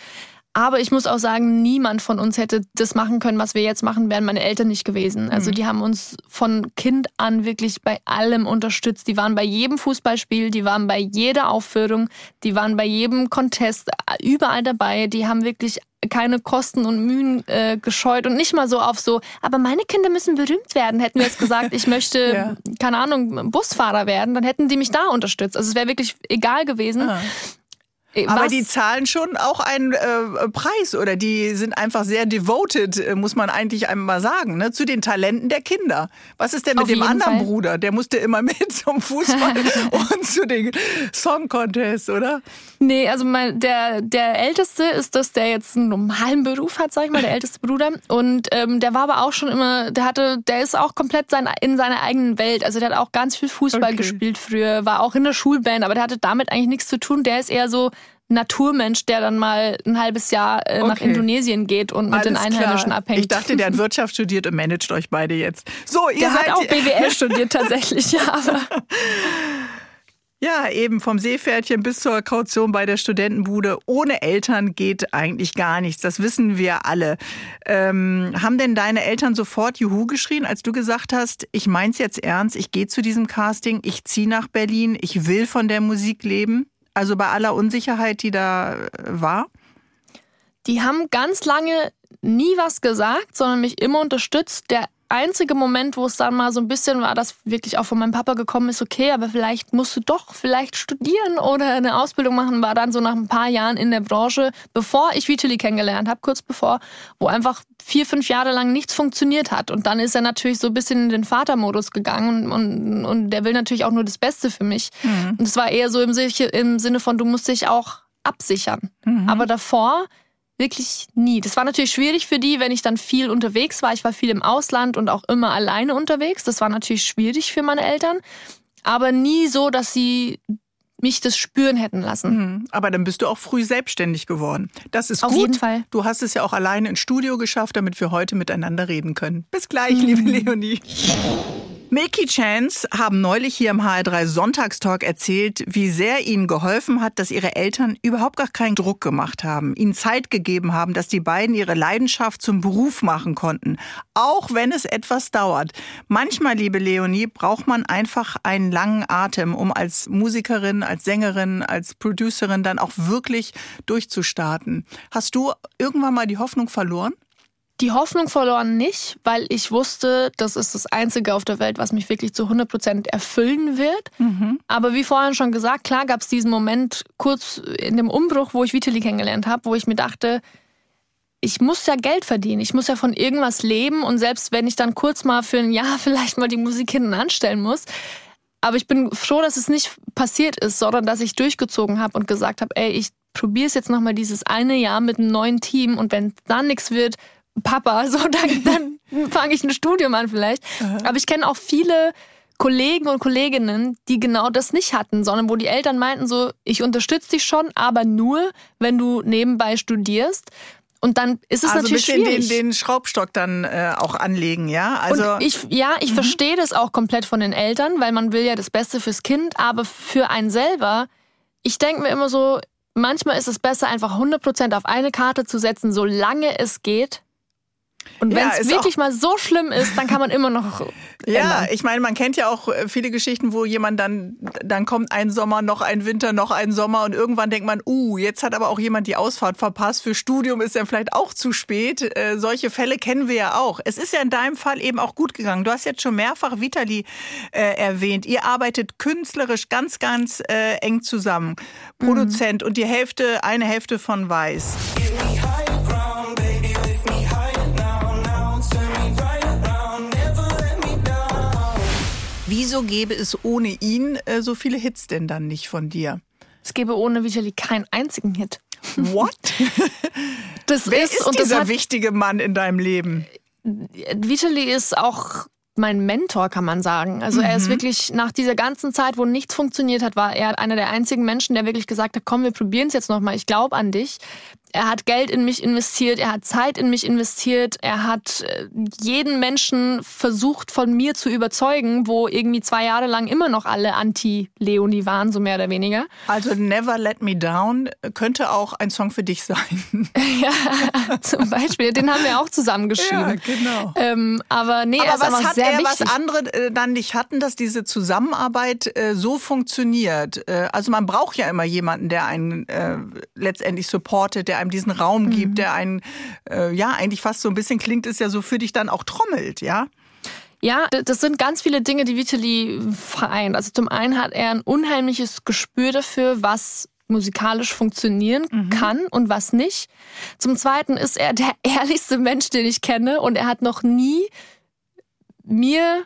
S3: Aber ich muss auch sagen, niemand von uns hätte das machen können, was wir jetzt machen, wären meine Eltern nicht gewesen. Also mhm. die haben uns von Kind an wirklich bei allem unterstützt. Die waren bei jedem Fußballspiel, die waren bei jeder Aufführung, die waren bei jedem Contest überall dabei. Die haben wirklich keine Kosten und Mühen äh, gescheut und nicht mal so auf so, aber meine Kinder müssen berühmt werden. Hätten wir jetzt gesagt, ich möchte, *laughs* ja. keine Ahnung, Busfahrer werden, dann hätten die mich da unterstützt. Also es wäre wirklich egal gewesen. Ah.
S2: Äh, Aber die zahlen schon auch einen äh, Preis oder die sind einfach sehr devoted, äh, muss man eigentlich einmal sagen, ne, zu den Talenten der Kinder. Was ist denn mit Auf dem anderen Fall. Bruder? Der musste immer *laughs* mit zum Fußball *laughs* und zu den Song Contests, oder?
S3: Nee, also mein, der, der Älteste ist das, der jetzt einen normalen Beruf hat, sag ich mal, der älteste Bruder. Und ähm, der war aber auch schon immer, der hatte, der ist auch komplett sein, in seiner eigenen Welt. Also der hat auch ganz viel Fußball okay. gespielt früher, war auch in der Schulband, aber der hatte damit eigentlich nichts zu tun. Der ist eher so Naturmensch, der dann mal ein halbes Jahr äh, okay. nach Indonesien geht und mit Alles den Einheimischen klar. abhängt.
S2: Ich dachte, der hat Wirtschaft studiert und managt euch beide jetzt. So, ihr
S3: der
S2: seid
S3: hat auch BWL studiert tatsächlich, ja. Aber *laughs*
S2: ja, eben vom Seepferdchen bis zur Kaution bei der Studentenbude. Ohne Eltern geht eigentlich gar nichts. Das wissen wir alle. Ähm, haben denn deine Eltern sofort Juhu geschrien, als du gesagt hast, ich mein's jetzt ernst, ich gehe zu diesem Casting, ich ziehe nach Berlin, ich will von der Musik leben? Also bei aller Unsicherheit, die da äh, war?
S3: Die haben ganz lange nie was gesagt, sondern mich immer unterstützt. Der einzige Moment, wo es dann mal so ein bisschen war, dass wirklich auch von meinem Papa gekommen ist, okay, aber vielleicht musst du doch vielleicht studieren oder eine Ausbildung machen, war dann so nach ein paar Jahren in der Branche, bevor ich Vitali kennengelernt habe, kurz bevor, wo einfach vier, fünf Jahre lang nichts funktioniert hat. Und dann ist er natürlich so ein bisschen in den Vatermodus gegangen und, und, und der will natürlich auch nur das Beste für mich. Mhm. Und es war eher so im, im Sinne von, du musst dich auch absichern. Mhm. Aber davor wirklich nie. Das war natürlich schwierig für die, wenn ich dann viel unterwegs war. Ich war viel im Ausland und auch immer alleine unterwegs. Das war natürlich schwierig für meine Eltern, aber nie so, dass sie mich das spüren hätten lassen.
S2: Mhm. Aber dann bist du auch früh selbstständig geworden. Das ist
S3: Auf
S2: gut.
S3: jeden Fall.
S2: Du hast es ja auch alleine ins Studio geschafft, damit wir heute miteinander reden können. Bis gleich, mhm. liebe *laughs* Leonie. Milky Chance haben neulich hier im HR3 Sonntagstalk erzählt, wie sehr ihnen geholfen hat, dass ihre Eltern überhaupt gar keinen Druck gemacht haben, ihnen Zeit gegeben haben, dass die beiden ihre Leidenschaft zum Beruf machen konnten, auch wenn es etwas dauert. Manchmal, liebe Leonie, braucht man einfach einen langen Atem, um als Musikerin, als Sängerin, als Producerin dann auch wirklich durchzustarten. Hast du irgendwann mal die Hoffnung verloren?
S3: Die Hoffnung verloren nicht, weil ich wusste, das ist das Einzige auf der Welt, was mich wirklich zu 100 Prozent erfüllen wird. Mhm. Aber wie vorhin schon gesagt, klar gab es diesen Moment kurz in dem Umbruch, wo ich Vitali kennengelernt habe, wo ich mir dachte, ich muss ja Geld verdienen, ich muss ja von irgendwas leben und selbst wenn ich dann kurz mal für ein Jahr *laughs* vielleicht mal die Musik hinten anstellen muss, aber ich bin froh, dass es nicht passiert ist, sondern dass ich durchgezogen habe und gesagt habe, ey, ich probiere es jetzt nochmal dieses eine Jahr mit einem neuen Team und wenn dann nichts wird, Papa, *laughs* so dann, dann fange ich ein Studium an vielleicht. Aber ich kenne auch viele Kollegen und Kolleginnen, die genau das nicht hatten, sondern wo die Eltern meinten so, ich unterstütze dich schon, aber nur, wenn du nebenbei studierst. Und dann ist es
S2: also
S3: natürlich
S2: ein bisschen
S3: schwierig.
S2: Den, den Schraubstock dann äh, auch anlegen, ja? Also
S3: und ich, ja, ich verstehe das auch komplett von den Eltern, weil man will ja das Beste fürs Kind, aber für einen selber, ich denke mir immer so, manchmal ist es besser, einfach 100% auf eine Karte zu setzen, solange es geht. Und
S2: Ja,
S3: wenn es
S2: ist
S3: wirklich mal so schlimm ist, dann kann man immer noch *laughs*
S2: Ja,
S3: ändern.
S2: ich meine, man kennt ja auch äh, viele Geschichten, wo jemand dann, dann kommt ein Sommer, noch ein Winter, noch ein Sommer und irgendwann denkt man, uh, jetzt hat aber auch jemand die Ausfahrt verpasst. Für Studium ist ja vielleicht auch zu spät. Äh, solche Fälle kennen wir ja auch. Es ist ja in deinem Fall eben auch gut gegangen. Du hast jetzt schon mehrfach Vitali äh, erwähnt. Ihr arbeitet künstlerisch ganz, ganz äh, eng zusammen. Produzent und die Hälfte, eine Hälfte von Weiß. Wieso gäbe es ohne ihn äh, so viele Hits denn dann nicht von dir?
S3: Es gäbe ohne Vitali keinen einzigen Hit.
S2: What? *laughs*
S3: Das
S2: Wer
S3: ist,
S2: ist dieser
S3: hat,
S2: wichtige Mann in deinem Leben?
S3: Vitali ist auch mein Mentor, kann man sagen. Also er
S2: Mhm.
S3: ist wirklich nach dieser ganzen Zeit, wo nichts funktioniert hat, war er einer der einzigen Menschen, der wirklich gesagt hat, komm, wir probieren es jetzt nochmal, ich glaube an dich. Er hat Geld in mich investiert, er hat Zeit in mich investiert, er hat äh, jeden Menschen versucht von mir zu überzeugen, wo irgendwie zwei Jahre lang immer noch alle Anti-Leonie waren, so mehr oder weniger.
S2: Also Never Let Me Down könnte auch ein Song für dich sein. *laughs*
S3: ja, zum Beispiel, den haben wir auch zusammengeschrieben.
S2: genau.
S3: Ähm, aber nee, er
S2: Aber was hat er,
S3: wichtig.
S2: was andere äh, dann nicht hatten, dass diese Zusammenarbeit äh, so funktioniert? Äh, also man braucht ja immer jemanden, der einen äh, letztendlich supportet, der einem diesen Raum gibt,
S3: Mhm.
S2: der einen, äh, ja, eigentlich fast so ein bisschen klingt es ja so für dich dann auch trommelt, ja?
S3: Ja, das sind ganz viele Dinge, die Vitali vereint. Also zum einen hat er ein unheimliches Gespür dafür, was musikalisch funktionieren kann und was nicht. Zum zweiten ist er der *laughs* ehrlichste Mensch, den ich kenne und er hat noch nie mir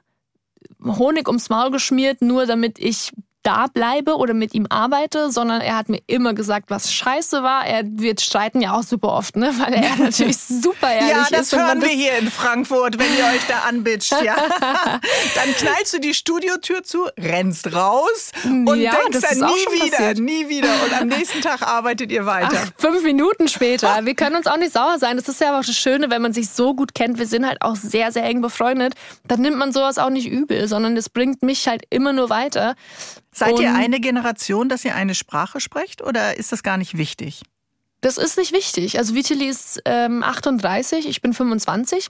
S3: Honig ums Maul geschmiert, nur damit ich da bleibe oder mit ihm arbeite, sondern er hat mir immer gesagt, was scheiße war. Er wird streiten ja auch super oft, ne? weil er *laughs* natürlich super ehrlich
S2: ja, das
S3: ist. und man
S2: hören wir
S3: das-
S2: hier in Frankfurt, wenn ihr euch da anbitscht, ja. *laughs* dann knallst du die Studiotür zu, rennst raus und
S3: Ja,
S2: denkst
S3: das
S2: dann nie wieder,
S3: passiert.
S2: nie wieder. Und am nächsten Tag arbeitet ihr weiter.
S3: Ach, fünf Minuten später. *laughs* Wir können uns auch nicht sauer sein. Das ist ja auch das Schöne, wenn man sich so gut kennt. Wir sind halt auch sehr, sehr eng befreundet. Dann nimmt man sowas auch nicht übel, sondern das bringt mich halt immer nur weiter.
S2: Seid ihr
S3: Und-
S2: eine Generation, dass ihr eine Sprache sprecht oder ist das gar nicht wichtig?
S3: Das ist nicht wichtig. Also Vitali ist ähm, 38, ich bin 25.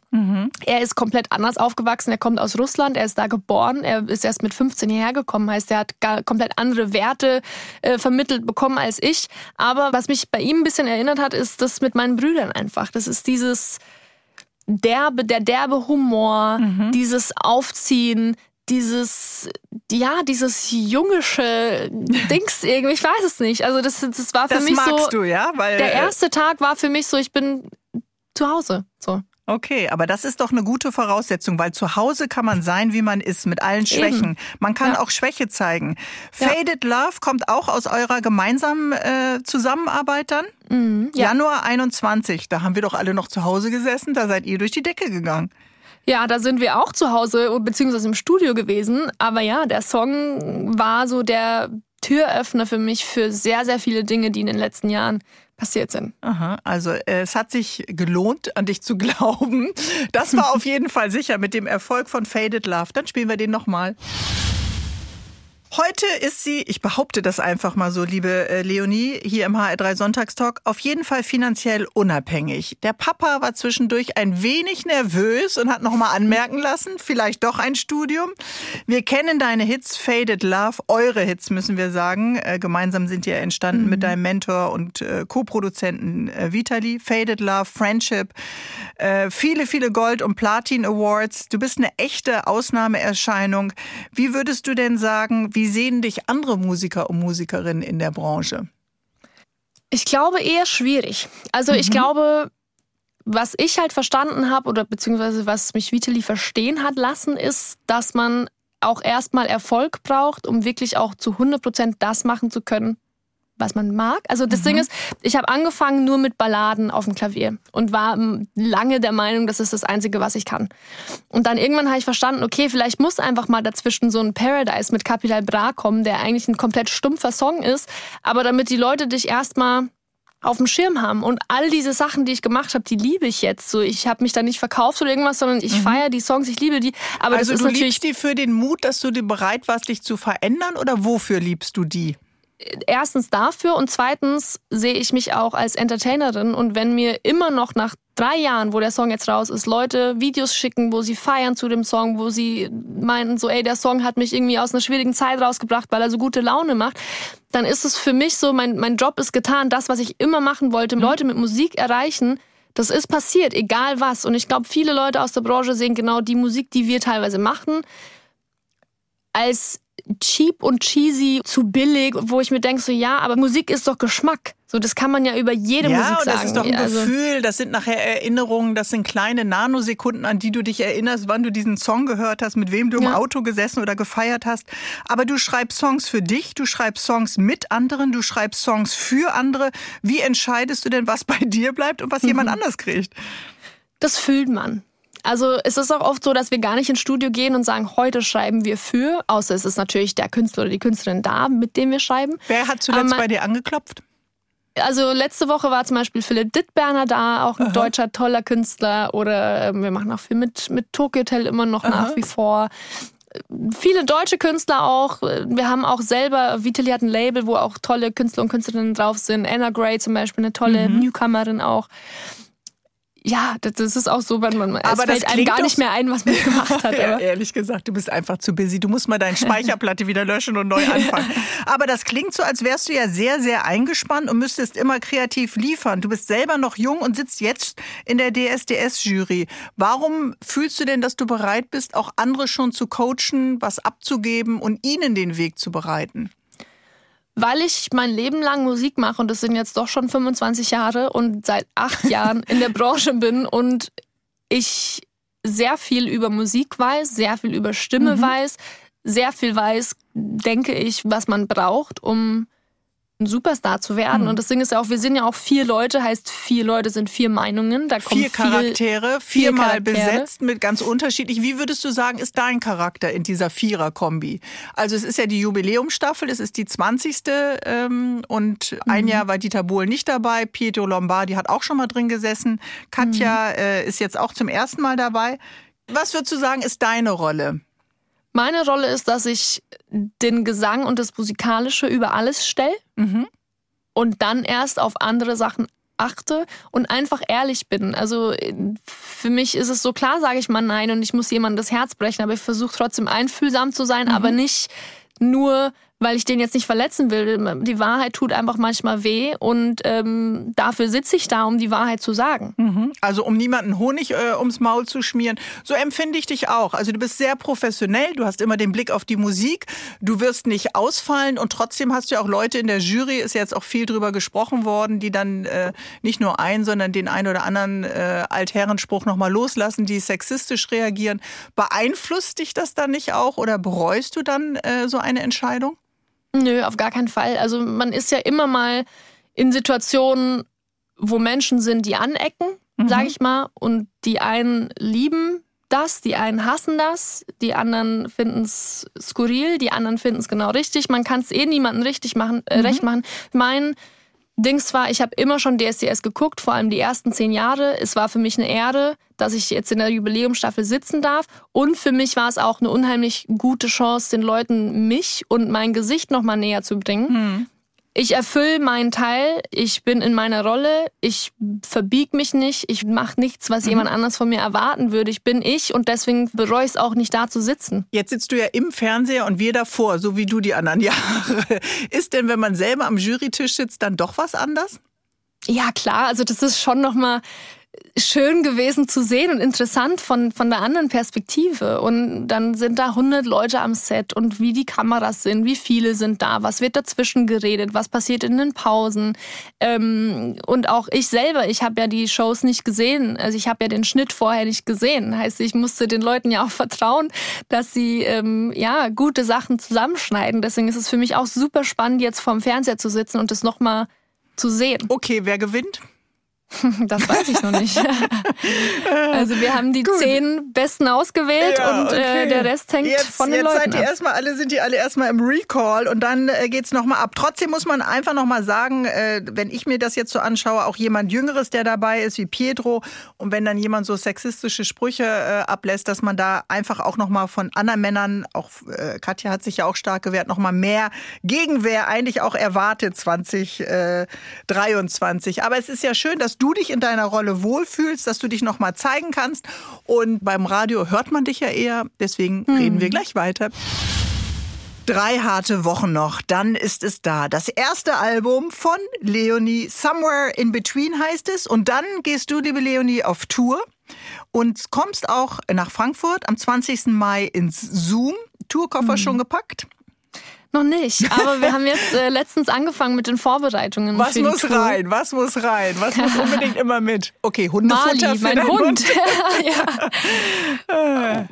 S3: Er ist komplett anders aufgewachsen. Er kommt aus Russland, er ist da geboren, er ist erst mit 15 hierher gekommen. Heißt, er hat gar komplett andere Werte äh, vermittelt bekommen als ich. Aber was mich bei ihm ein bisschen erinnert hat, ist das mit meinen Brüdern einfach. Das ist dieses derbe, der derbe Humor, dieses Aufziehen, dieses, ja, dieses jungische Dings *laughs* irgendwie, ich weiß es nicht. Also das, das war für
S2: Das
S3: mich
S2: magst
S3: so.
S2: du, ja? Weil,
S3: Der
S2: äh,
S3: erste Tag war für mich so, ich bin zu Hause. So.
S2: Okay, aber das ist doch eine gute Voraussetzung, weil zu Hause kann man sein, wie man ist, mit allen Schwächen. Man kann
S3: Ja.
S2: auch Schwäche zeigen.
S3: Ja.
S2: Faded Love kommt auch aus eurer gemeinsamen äh, Zusammenarbeit dann?
S3: Mhm, ja.
S2: Januar 21, da haben wir doch alle noch zu Hause gesessen, da seid ihr durch die Decke gegangen.
S3: Ja, da sind wir auch zu Hause beziehungsweise im Studio gewesen. Aber ja, der Song war so der Türöffner für mich für sehr, sehr viele Dinge, die in den letzten Jahren passiert sind.
S2: Aha, also äh, es hat sich gelohnt, an dich zu glauben. Das war *laughs* auf jeden Fall sicher mit dem Erfolg von Faded Love. Dann spielen wir den nochmal. Heute ist sie, ich behaupte das einfach mal so, liebe äh, Leonie, hier im HR3 Sonntagstalk, auf jeden Fall finanziell unabhängig. Der Papa war zwischendurch ein wenig nervös und hat nochmal anmerken lassen, vielleicht doch ein Studium. Wir kennen deine Hits Faded Love, eure Hits müssen wir sagen. Äh, gemeinsam sind die ja entstanden mit deinem Mentor und äh, Co-Produzenten Vitali. Faded Love, Friendship, viele, viele Gold- und Platin Awards. Du bist eine echte Ausnahmeerscheinung. Wie würdest du denn sagen, wie sehen dich andere Musiker und Musikerinnen in der Branche?
S3: Ich glaube eher schwierig. Also ich glaube, was ich halt verstanden habe oder beziehungsweise was mich Vitali verstehen hat lassen, ist, dass man auch erstmal Erfolg braucht, um wirklich auch zu 100 Prozent das machen zu können, was man mag. Also das mhm. Ding ist, ich habe angefangen nur mit Balladen auf dem Klavier und war ähm, lange der Meinung, das ist das Einzige, was ich kann. Und dann irgendwann habe ich verstanden, okay, vielleicht muss einfach mal dazwischen so ein Paradise mit Capital Bra kommen, der eigentlich ein komplett stumpfer Song ist, aber damit die Leute dich erstmal auf dem Schirm haben. Und all diese Sachen, die ich gemacht habe, die liebe ich jetzt. So, ich habe mich da nicht verkauft oder irgendwas, sondern ich mhm. feiere die Songs, ich liebe die.
S2: Aber also das ist du natürlich liebst die für den Mut, dass du dir bereit warst, dich zu verändern oder wofür liebst du die?
S3: Erstens dafür und zweitens sehe ich mich auch als Entertainerin und wenn mir immer noch nach drei Jahren, wo der Song jetzt raus ist, Leute Videos schicken, wo sie feiern zu dem Song, wo sie meinen, so, ey, der Song hat mich irgendwie aus einer schwierigen Zeit rausgebracht, weil er so gute Laune macht, dann ist es für mich so, mein, mein Job ist getan, das, was ich immer machen wollte, mhm. Leute mit Musik erreichen, das ist passiert, egal was. Und ich glaube, viele Leute aus der Branche sehen genau die Musik, die wir teilweise machen, als cheap und cheesy, zu billig, wo ich mir denke, so ja, aber Musik ist doch Geschmack. So, das kann man ja über jede
S2: ja,
S3: Musik sagen.
S2: Ja, das ist doch ein also, Gefühl, das sind nachher Erinnerungen, das sind kleine Nanosekunden, an die du dich erinnerst, wann du diesen Song gehört hast, mit wem du im ja. Auto gesessen oder gefeiert hast. Aber du schreibst Songs für dich, du schreibst Songs mit anderen, du schreibst Songs für andere. Wie entscheidest du denn, was bei *laughs* dir bleibt und was mhm. jemand anders kriegt?
S3: Das fühlt man. Also es ist auch oft so, dass wir gar nicht ins Studio gehen und sagen, heute schreiben wir für, außer es ist natürlich der Künstler oder die Künstlerin da, mit dem wir schreiben.
S2: Wer hat zuletzt bei dir angeklopft?
S3: Also letzte Woche war zum Beispiel Philipp Dittberner da, auch ein Aha. deutscher toller Künstler. Oder äh, wir machen auch viel mit, mit Tokyo Hotel immer noch Aha. nach wie vor viele deutsche Künstler auch. Wir haben auch selber, Vitali hat ein Label, wo auch tolle Künstler und Künstlerinnen drauf sind. Anna Gray zum Beispiel, eine tolle mhm. Newcomerin auch ja, das ist auch so, wenn man aber es fällt einem gar nicht mehr ein, was man *laughs* gemacht hat.
S2: ja, ehrlich gesagt, du bist einfach zu busy. Du musst mal deine Speicherplatte wieder löschen und neu anfangen. *laughs* Aber das klingt so, als wärst du ja sehr, sehr eingespannt und müsstest immer kreativ liefern. Du bist selber noch jung und sitzt jetzt in der DSDS-Jury. Warum fühlst du denn, dass du bereit bist, auch andere schon zu coachen, was abzugeben und ihnen den Weg zu bereiten?
S3: Weil ich mein Leben lang Musik mache und das sind jetzt doch schon 25 Jahre und seit acht *laughs* Jahren in der Branche bin und ich sehr viel über Musik weiß, sehr viel über Stimme mhm. weiß, sehr viel weiß, denke ich, was man braucht, um ein Superstar zu werden. Mhm. Und das Ding ist ja auch, wir sind ja auch vier Leute, heißt vier Leute sind vier Meinungen.
S2: Da vier Charaktere, viermal vier besetzt mit ganz unterschiedlich. Wie würdest du sagen, ist dein Charakter in dieser Vierer-Kombi? Also es ist ja die Jubiläumstaffel, es ist die 20. Ähm, und mhm. ein Jahr war Dieter Bohl nicht dabei, Pietro Lombardi hat auch schon mal drin gesessen, Katja mhm. äh, ist jetzt auch zum ersten Mal dabei. Was würdest du sagen, ist deine Rolle?
S3: Meine Rolle ist, dass ich den Gesang und das Musikalische über alles stelle mhm. und dann erst auf andere Sachen achte und einfach ehrlich bin. Also für mich ist es so klar, sage ich mal nein und ich muss jemandem das Herz brechen, aber ich versuche trotzdem einfühlsam zu sein, mhm. aber nicht nur weil ich den jetzt nicht verletzen will. Die Wahrheit tut einfach manchmal weh und ähm, dafür sitze ich da, um die Wahrheit zu sagen.
S2: Mhm. Also um niemanden Honig äh, ums Maul zu schmieren. So empfinde ich dich auch. Also du bist sehr professionell, du hast immer den Blick auf die Musik, du wirst nicht ausfallen und trotzdem hast du ja auch Leute in der Jury, ist jetzt auch viel drüber gesprochen worden, die dann äh, nicht nur einen, sondern den einen oder anderen äh, Altherrenspruch nochmal loslassen, die sexistisch reagieren. Beeinflusst dich das dann nicht auch oder bereust du dann äh, so eine Entscheidung?
S3: Nö, auf gar keinen Fall. Also man ist ja immer mal in Situationen, wo Menschen sind, die anecken, mhm. sag ich mal, und die einen lieben das, die einen hassen das, die anderen finden es skurril, die anderen finden es genau richtig. Man kann es eh niemandem richtig machen, äh, mhm. recht machen. Mein Dings war, ich habe immer schon DSDS geguckt, vor allem die ersten zehn Jahre. Es war für mich eine Ehre, dass ich jetzt in der Jubiläumstaffel sitzen darf. Und für mich war es auch eine unheimlich gute Chance, den Leuten mich und mein Gesicht nochmal näher zu bringen. Hm ich erfülle meinen Teil, ich bin in meiner Rolle, ich verbieg mich nicht, ich mache nichts, was mhm. jemand anders von mir erwarten würde. Ich bin ich und deswegen bereue ich es auch nicht da zu sitzen.
S2: Jetzt sitzt du ja im Fernseher und wir davor, so wie du die anderen *laughs* Jahre. Ist denn, wenn man selber am Jurytisch sitzt, dann doch was anders?
S3: Ja, klar, also das ist schon nochmal schön gewesen zu sehen und interessant von, von der anderen Perspektive. Und dann sind da 100 Leute am Set und wie die Kameras sind, wie viele sind da, was wird dazwischen geredet, was passiert in den Pausen. Ähm, und auch ich selber, ich habe ja die Shows nicht gesehen, also ich habe ja den Schnitt vorher nicht gesehen. Heißt, ich musste den Leuten ja auch *laughs* vertrauen, dass sie ähm, ja gute Sachen zusammenschneiden. Deswegen ist es für mich auch super spannend, jetzt vorm Fernseher zu sitzen und das nochmal zu sehen.
S2: Okay, wer gewinnt? *laughs*
S3: Das weiß ich noch nicht. *laughs* also wir haben die Gut. zehn Besten ausgewählt ja, und okay. äh, der Rest hängt
S2: jetzt,
S3: von den
S2: jetzt
S3: Leuten
S2: seid ihr erstmal alle, sind die alle erstmal im Recall und dann äh, geht's nochmal ab. Trotzdem muss man einfach nochmal sagen, äh, wenn ich mir das jetzt so anschaue, auch jemand Jüngeres, der dabei ist, wie Pietro und wenn dann jemand so sexistische Sprüche äh, ablässt, dass man da einfach auch nochmal von anderen Männern, auch äh, Katja hat sich ja auch stark gewehrt, nochmal mehr Gegenwehr eigentlich auch erwartet 2023. Äh, Aber es ist ja schön, dass du dich in deiner Rolle wohlfühlst, dass du dich noch mal zeigen kannst. Und beim Radio hört man dich ja eher. Deswegen hm. reden wir gleich weiter. Drei harte Wochen noch, dann ist es da. Das erste Album von Leonie, Somewhere in Between heißt es. Und dann gehst du, liebe Leonie, auf Tour und kommst auch nach Frankfurt am 20. Mai ins Zoom. Tourkoffer mhm. schon gepackt?
S3: Noch nicht, aber wir haben jetzt äh, letztens angefangen mit den Vorbereitungen.
S2: Was muss rein? Was muss rein? Was muss *laughs* unbedingt immer mit? Okay, Hundefutter
S3: Mali,
S2: für
S3: mein Hund. Hund. *laughs* ja.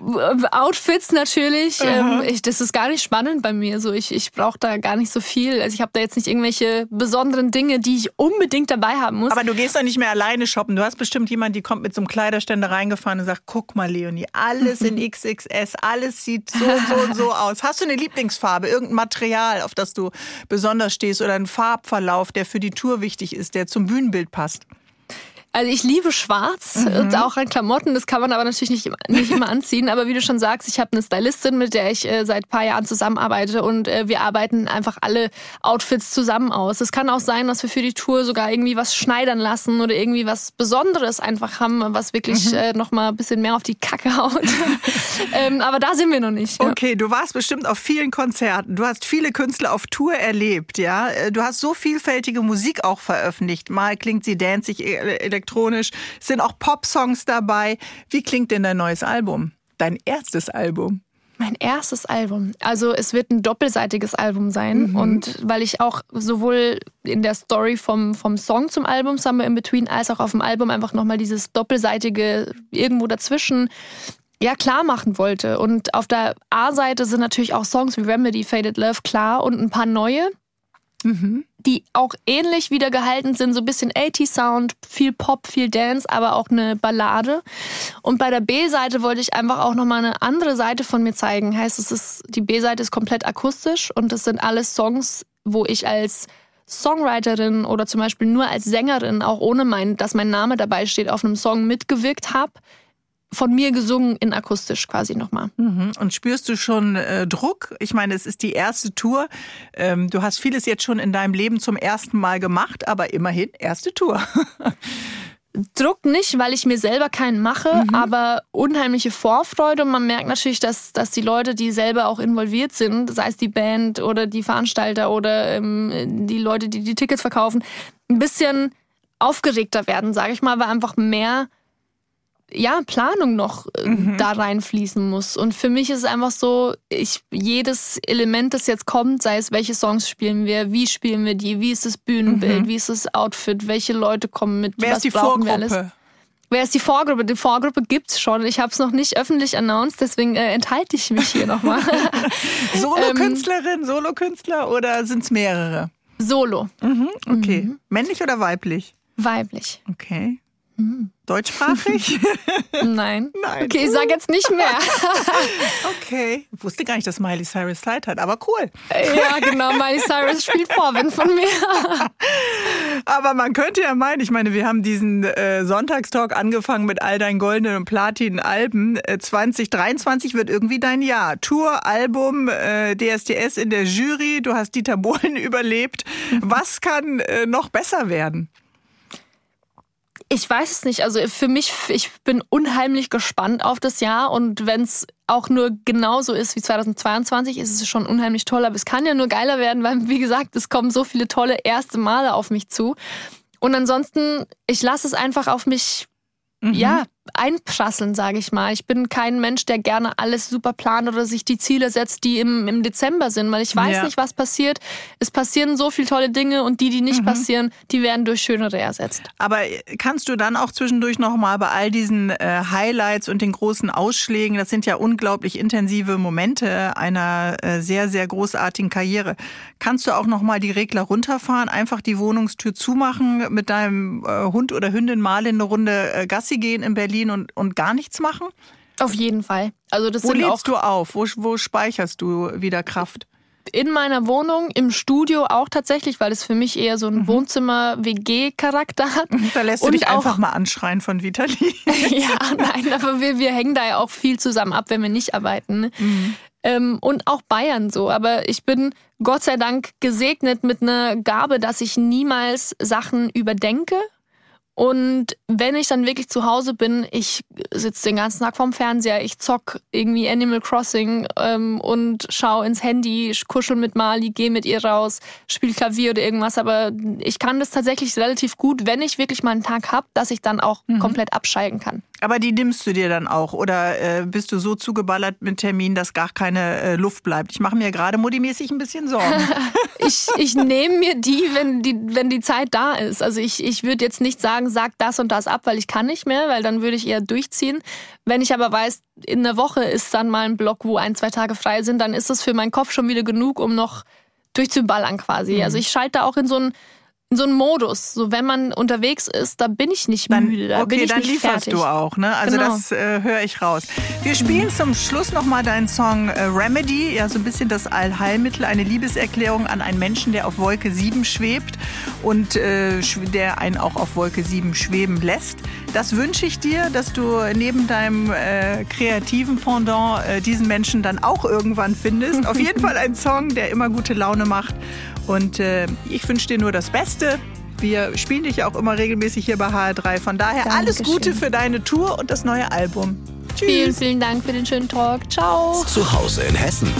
S3: Outfits natürlich. Ähm, ich, das ist gar nicht spannend bei mir. So, ich ich brauche da gar nicht so viel. Also ich habe da jetzt nicht irgendwelche besonderen Dinge, die ich unbedingt dabei haben muss.
S2: Aber du gehst doch nicht mehr alleine shoppen. Du hast bestimmt jemanden, die kommt mit so einem Kleiderständer reingefahren und sagt, guck mal, Leonie, alles in XXS, alles sieht so und so und so *laughs* aus. Hast du eine Lieblingsfarbe? Irgendein Material, auf das du besonders stehst oder einen Farbverlauf, der für die Tour wichtig ist, der zum Bühnenbild passt?
S3: Also ich liebe Schwarz mhm. und auch an Klamotten. Das kann man aber natürlich nicht, nicht immer anziehen. Aber wie du schon sagst, ich habe eine Stylistin, mit der ich äh, seit ein paar Jahren zusammenarbeite und äh, wir arbeiten einfach alle Outfits zusammen aus. Es kann auch sein, dass wir für die Tour sogar irgendwie was schneidern lassen oder irgendwie was Besonderes einfach haben, was wirklich mhm. äh, noch mal ein bisschen mehr auf die Kacke haut. *laughs* ähm, aber da sind wir noch nicht.
S2: Ja. Okay, du warst bestimmt auf vielen Konzerten. Du hast viele Künstler auf Tour erlebt, ja. Äh, du hast so vielfältige Musik auch veröffentlicht. Mal klingt sie danzig, elektronisch elektronisch, sind auch Pop-Songs dabei. Wie klingt denn dein neues Album? Dein erstes Album?
S3: Mein erstes Album. Also es wird ein doppelseitiges Album sein. Mhm. Und weil ich auch sowohl in der Story vom, vom Song zum Album Somewhere in Between als auch auf dem Album einfach nochmal dieses doppelseitige irgendwo dazwischen ja klar machen wollte. Und auf der A-Seite sind natürlich auch Songs wie Remedy, Faded Love klar und ein paar neue. Mhm. Die auch ähnlich wieder gehalten sind, so ein bisschen 80-Sound, viel Pop, viel Dance, aber auch eine Ballade. Und bei der B-Seite wollte ich einfach auch nochmal eine andere Seite von mir zeigen. Heißt, es ist, die B-Seite ist komplett akustisch und das sind alles Songs, wo ich als Songwriterin oder zum Beispiel nur als Sängerin, auch ohne mein, dass mein Name dabei steht, auf einem Song mitgewirkt habe von mir gesungen in akustisch quasi nochmal.
S2: Mhm. Und spürst du schon äh, Druck? Ich meine, es ist die erste Tour. Ähm, du hast vieles jetzt schon in deinem Leben zum ersten Mal gemacht, aber immerhin erste Tour. *laughs*
S3: Druck nicht, weil ich mir selber keinen mache, mhm. aber unheimliche Vorfreude. Und man merkt natürlich, dass, dass die Leute, die selber auch involviert sind, sei es die Band oder die Veranstalter oder ähm, die Leute, die die Tickets verkaufen, ein bisschen aufgeregter werden, sage ich mal, weil einfach mehr ja, Planung noch äh, mhm. da reinfließen muss. Und für mich ist es einfach so, ich, jedes Element, das jetzt kommt, sei es, welche Songs spielen wir, wie spielen wir die, wie ist das Bühnenbild, mhm. wie ist das Outfit, welche Leute kommen mit,
S2: Wer was ist die brauchen Vorgruppe? wir alles.
S3: Wer ist die Vorgruppe? Die Vorgruppe gibt's schon. Ich habe es noch nicht öffentlich announced, deswegen äh, enthalte ich mich hier nochmal. *laughs*
S2: Solo-Künstlerin, Solo-Künstler oder sind's mehrere?
S3: Solo.
S2: Mhm, okay. Mhm. Männlich oder weiblich?
S3: Weiblich.
S2: Okay. *laughs* Deutschsprachig? *laughs*
S3: Nein. Nein. Okay, ich sage jetzt nicht mehr. *laughs*
S2: okay. Ich wusste gar nicht, dass Miley Cyrus Zeit hat, aber cool.
S3: Ja, genau. Miley Cyrus spielt Vorwind von mir.
S2: aber man könnte ja meinen, ich meine, wir haben diesen äh, Sonntagstalk angefangen mit all deinen goldenen und platinen Alben. Äh, 2023 wird irgendwie dein Jahr. Tour, Album, äh, DSDS in der Jury. Du hast Dieter Bohlen überlebt. Was kann äh, noch besser werden?
S3: Ich weiß es nicht. Also für mich, ich bin unheimlich gespannt auf das Jahr und wenn es auch nur genauso ist wie 2022, ist es schon unheimlich toll. Aber es kann ja nur geiler werden, weil, wie gesagt, es kommen so viele tolle erste Male auf mich zu. Und ansonsten, ich lasse es einfach auf mich ja, einprasseln, sage ich mal. Ich bin kein Mensch, der gerne alles super plant oder sich die Ziele setzt, die im, im Dezember sind, weil ich weiß
S2: Ja.
S3: nicht, was passiert. Es passieren so viele tolle Dinge und die, die nicht passieren, die werden durch schönere ersetzt.
S2: Aber kannst du dann auch zwischendurch nochmal bei all diesen äh, Highlights und den großen Ausschlägen, das sind ja unglaublich intensive Momente einer äh, sehr, sehr großartigen Karriere, kannst du auch nochmal die Regler runterfahren, einfach die Wohnungstür zumachen, mit deinem äh, Hund oder Hündin mal in eine Runde äh, Gassi gehen in Berlin und, und gar nichts machen?
S3: Auf jeden Fall. Also das
S2: Wo
S3: sind auch
S2: lädst du auf? Wo, wo speicherst du wieder Kraft?
S3: in meiner Wohnung, im Studio auch tatsächlich, weil es für mich eher so ein Wohnzimmer-WG-Charakter hat. *laughs*
S2: Da lässt du
S3: Und
S2: dich
S3: auch-
S2: einfach mal anschreien von Vitali. *laughs*
S3: ja, nein, aber wir, wir hängen da ja auch viel zusammen ab, wenn wir nicht arbeiten. Ähm, und auch Bayern so. Aber ich bin Gott sei Dank gesegnet mit einer Gabe, dass ich niemals Sachen überdenke. Und wenn ich dann wirklich zu Hause bin, ich sitze den ganzen Tag vorm Fernseher, ich zock irgendwie Animal Crossing ähm, und schau ins Handy, kuschel mit Mali, gehe mit ihr raus, spiel Klavier oder irgendwas. Aber ich kann das tatsächlich relativ gut, wenn ich wirklich mal einen Tag hab, dass ich dann auch komplett abschalten kann.
S2: Aber die nimmst du dir dann auch oder äh, bist du so zugeballert mit Terminen, dass gar keine äh, Luft bleibt? Ich mache mir gerade modimäßig ein bisschen Sorgen. *laughs*
S3: ich, ich nehme mir die wenn, die, wenn die Zeit da ist. Also ich, ich würde jetzt nicht sagen, sag das und das ab, weil ich kann nicht mehr, weil dann würde ich eher durchziehen. Wenn ich aber weiß, in der Woche ist dann mal ein Block, wo ein, zwei Tage frei sind, dann ist es für meinen Kopf schon wieder genug, um noch durchzuballern quasi. Also ich schalte da auch in so einen in so einen Modus. So wenn man unterwegs ist, da bin ich nicht
S2: Dann,
S3: müde, da bin
S2: okay,
S3: ich
S2: dann
S3: nicht
S2: lieferst
S3: fertig.
S2: du auch, ne? Also
S3: Genau.
S2: das äh, höre ich raus. Wir spielen zum Schluss nochmal deinen Song äh, Remedy, ja so ein bisschen das Allheilmittel, eine Liebeserklärung an einen Menschen, der auf Wolke 7 schwebt und äh, der einen auch auf Wolke 7 schweben lässt. Das wünsche ich dir, dass du neben deinem äh, kreativen Pendant äh, diesen Menschen dann auch irgendwann findest. Auf jeden *laughs* Fall ein Song, der immer gute Laune macht. Und äh, ich wünsche dir nur das Beste. Wir spielen dich ja auch immer regelmäßig hier bei HR3. Von daher alles
S3: Dankeschön.
S2: Gute für deine Tour und das neue Album. Tschüss.
S3: Vielen, vielen Dank für den schönen Talk. Ciao.
S1: Zu Hause in Hessen.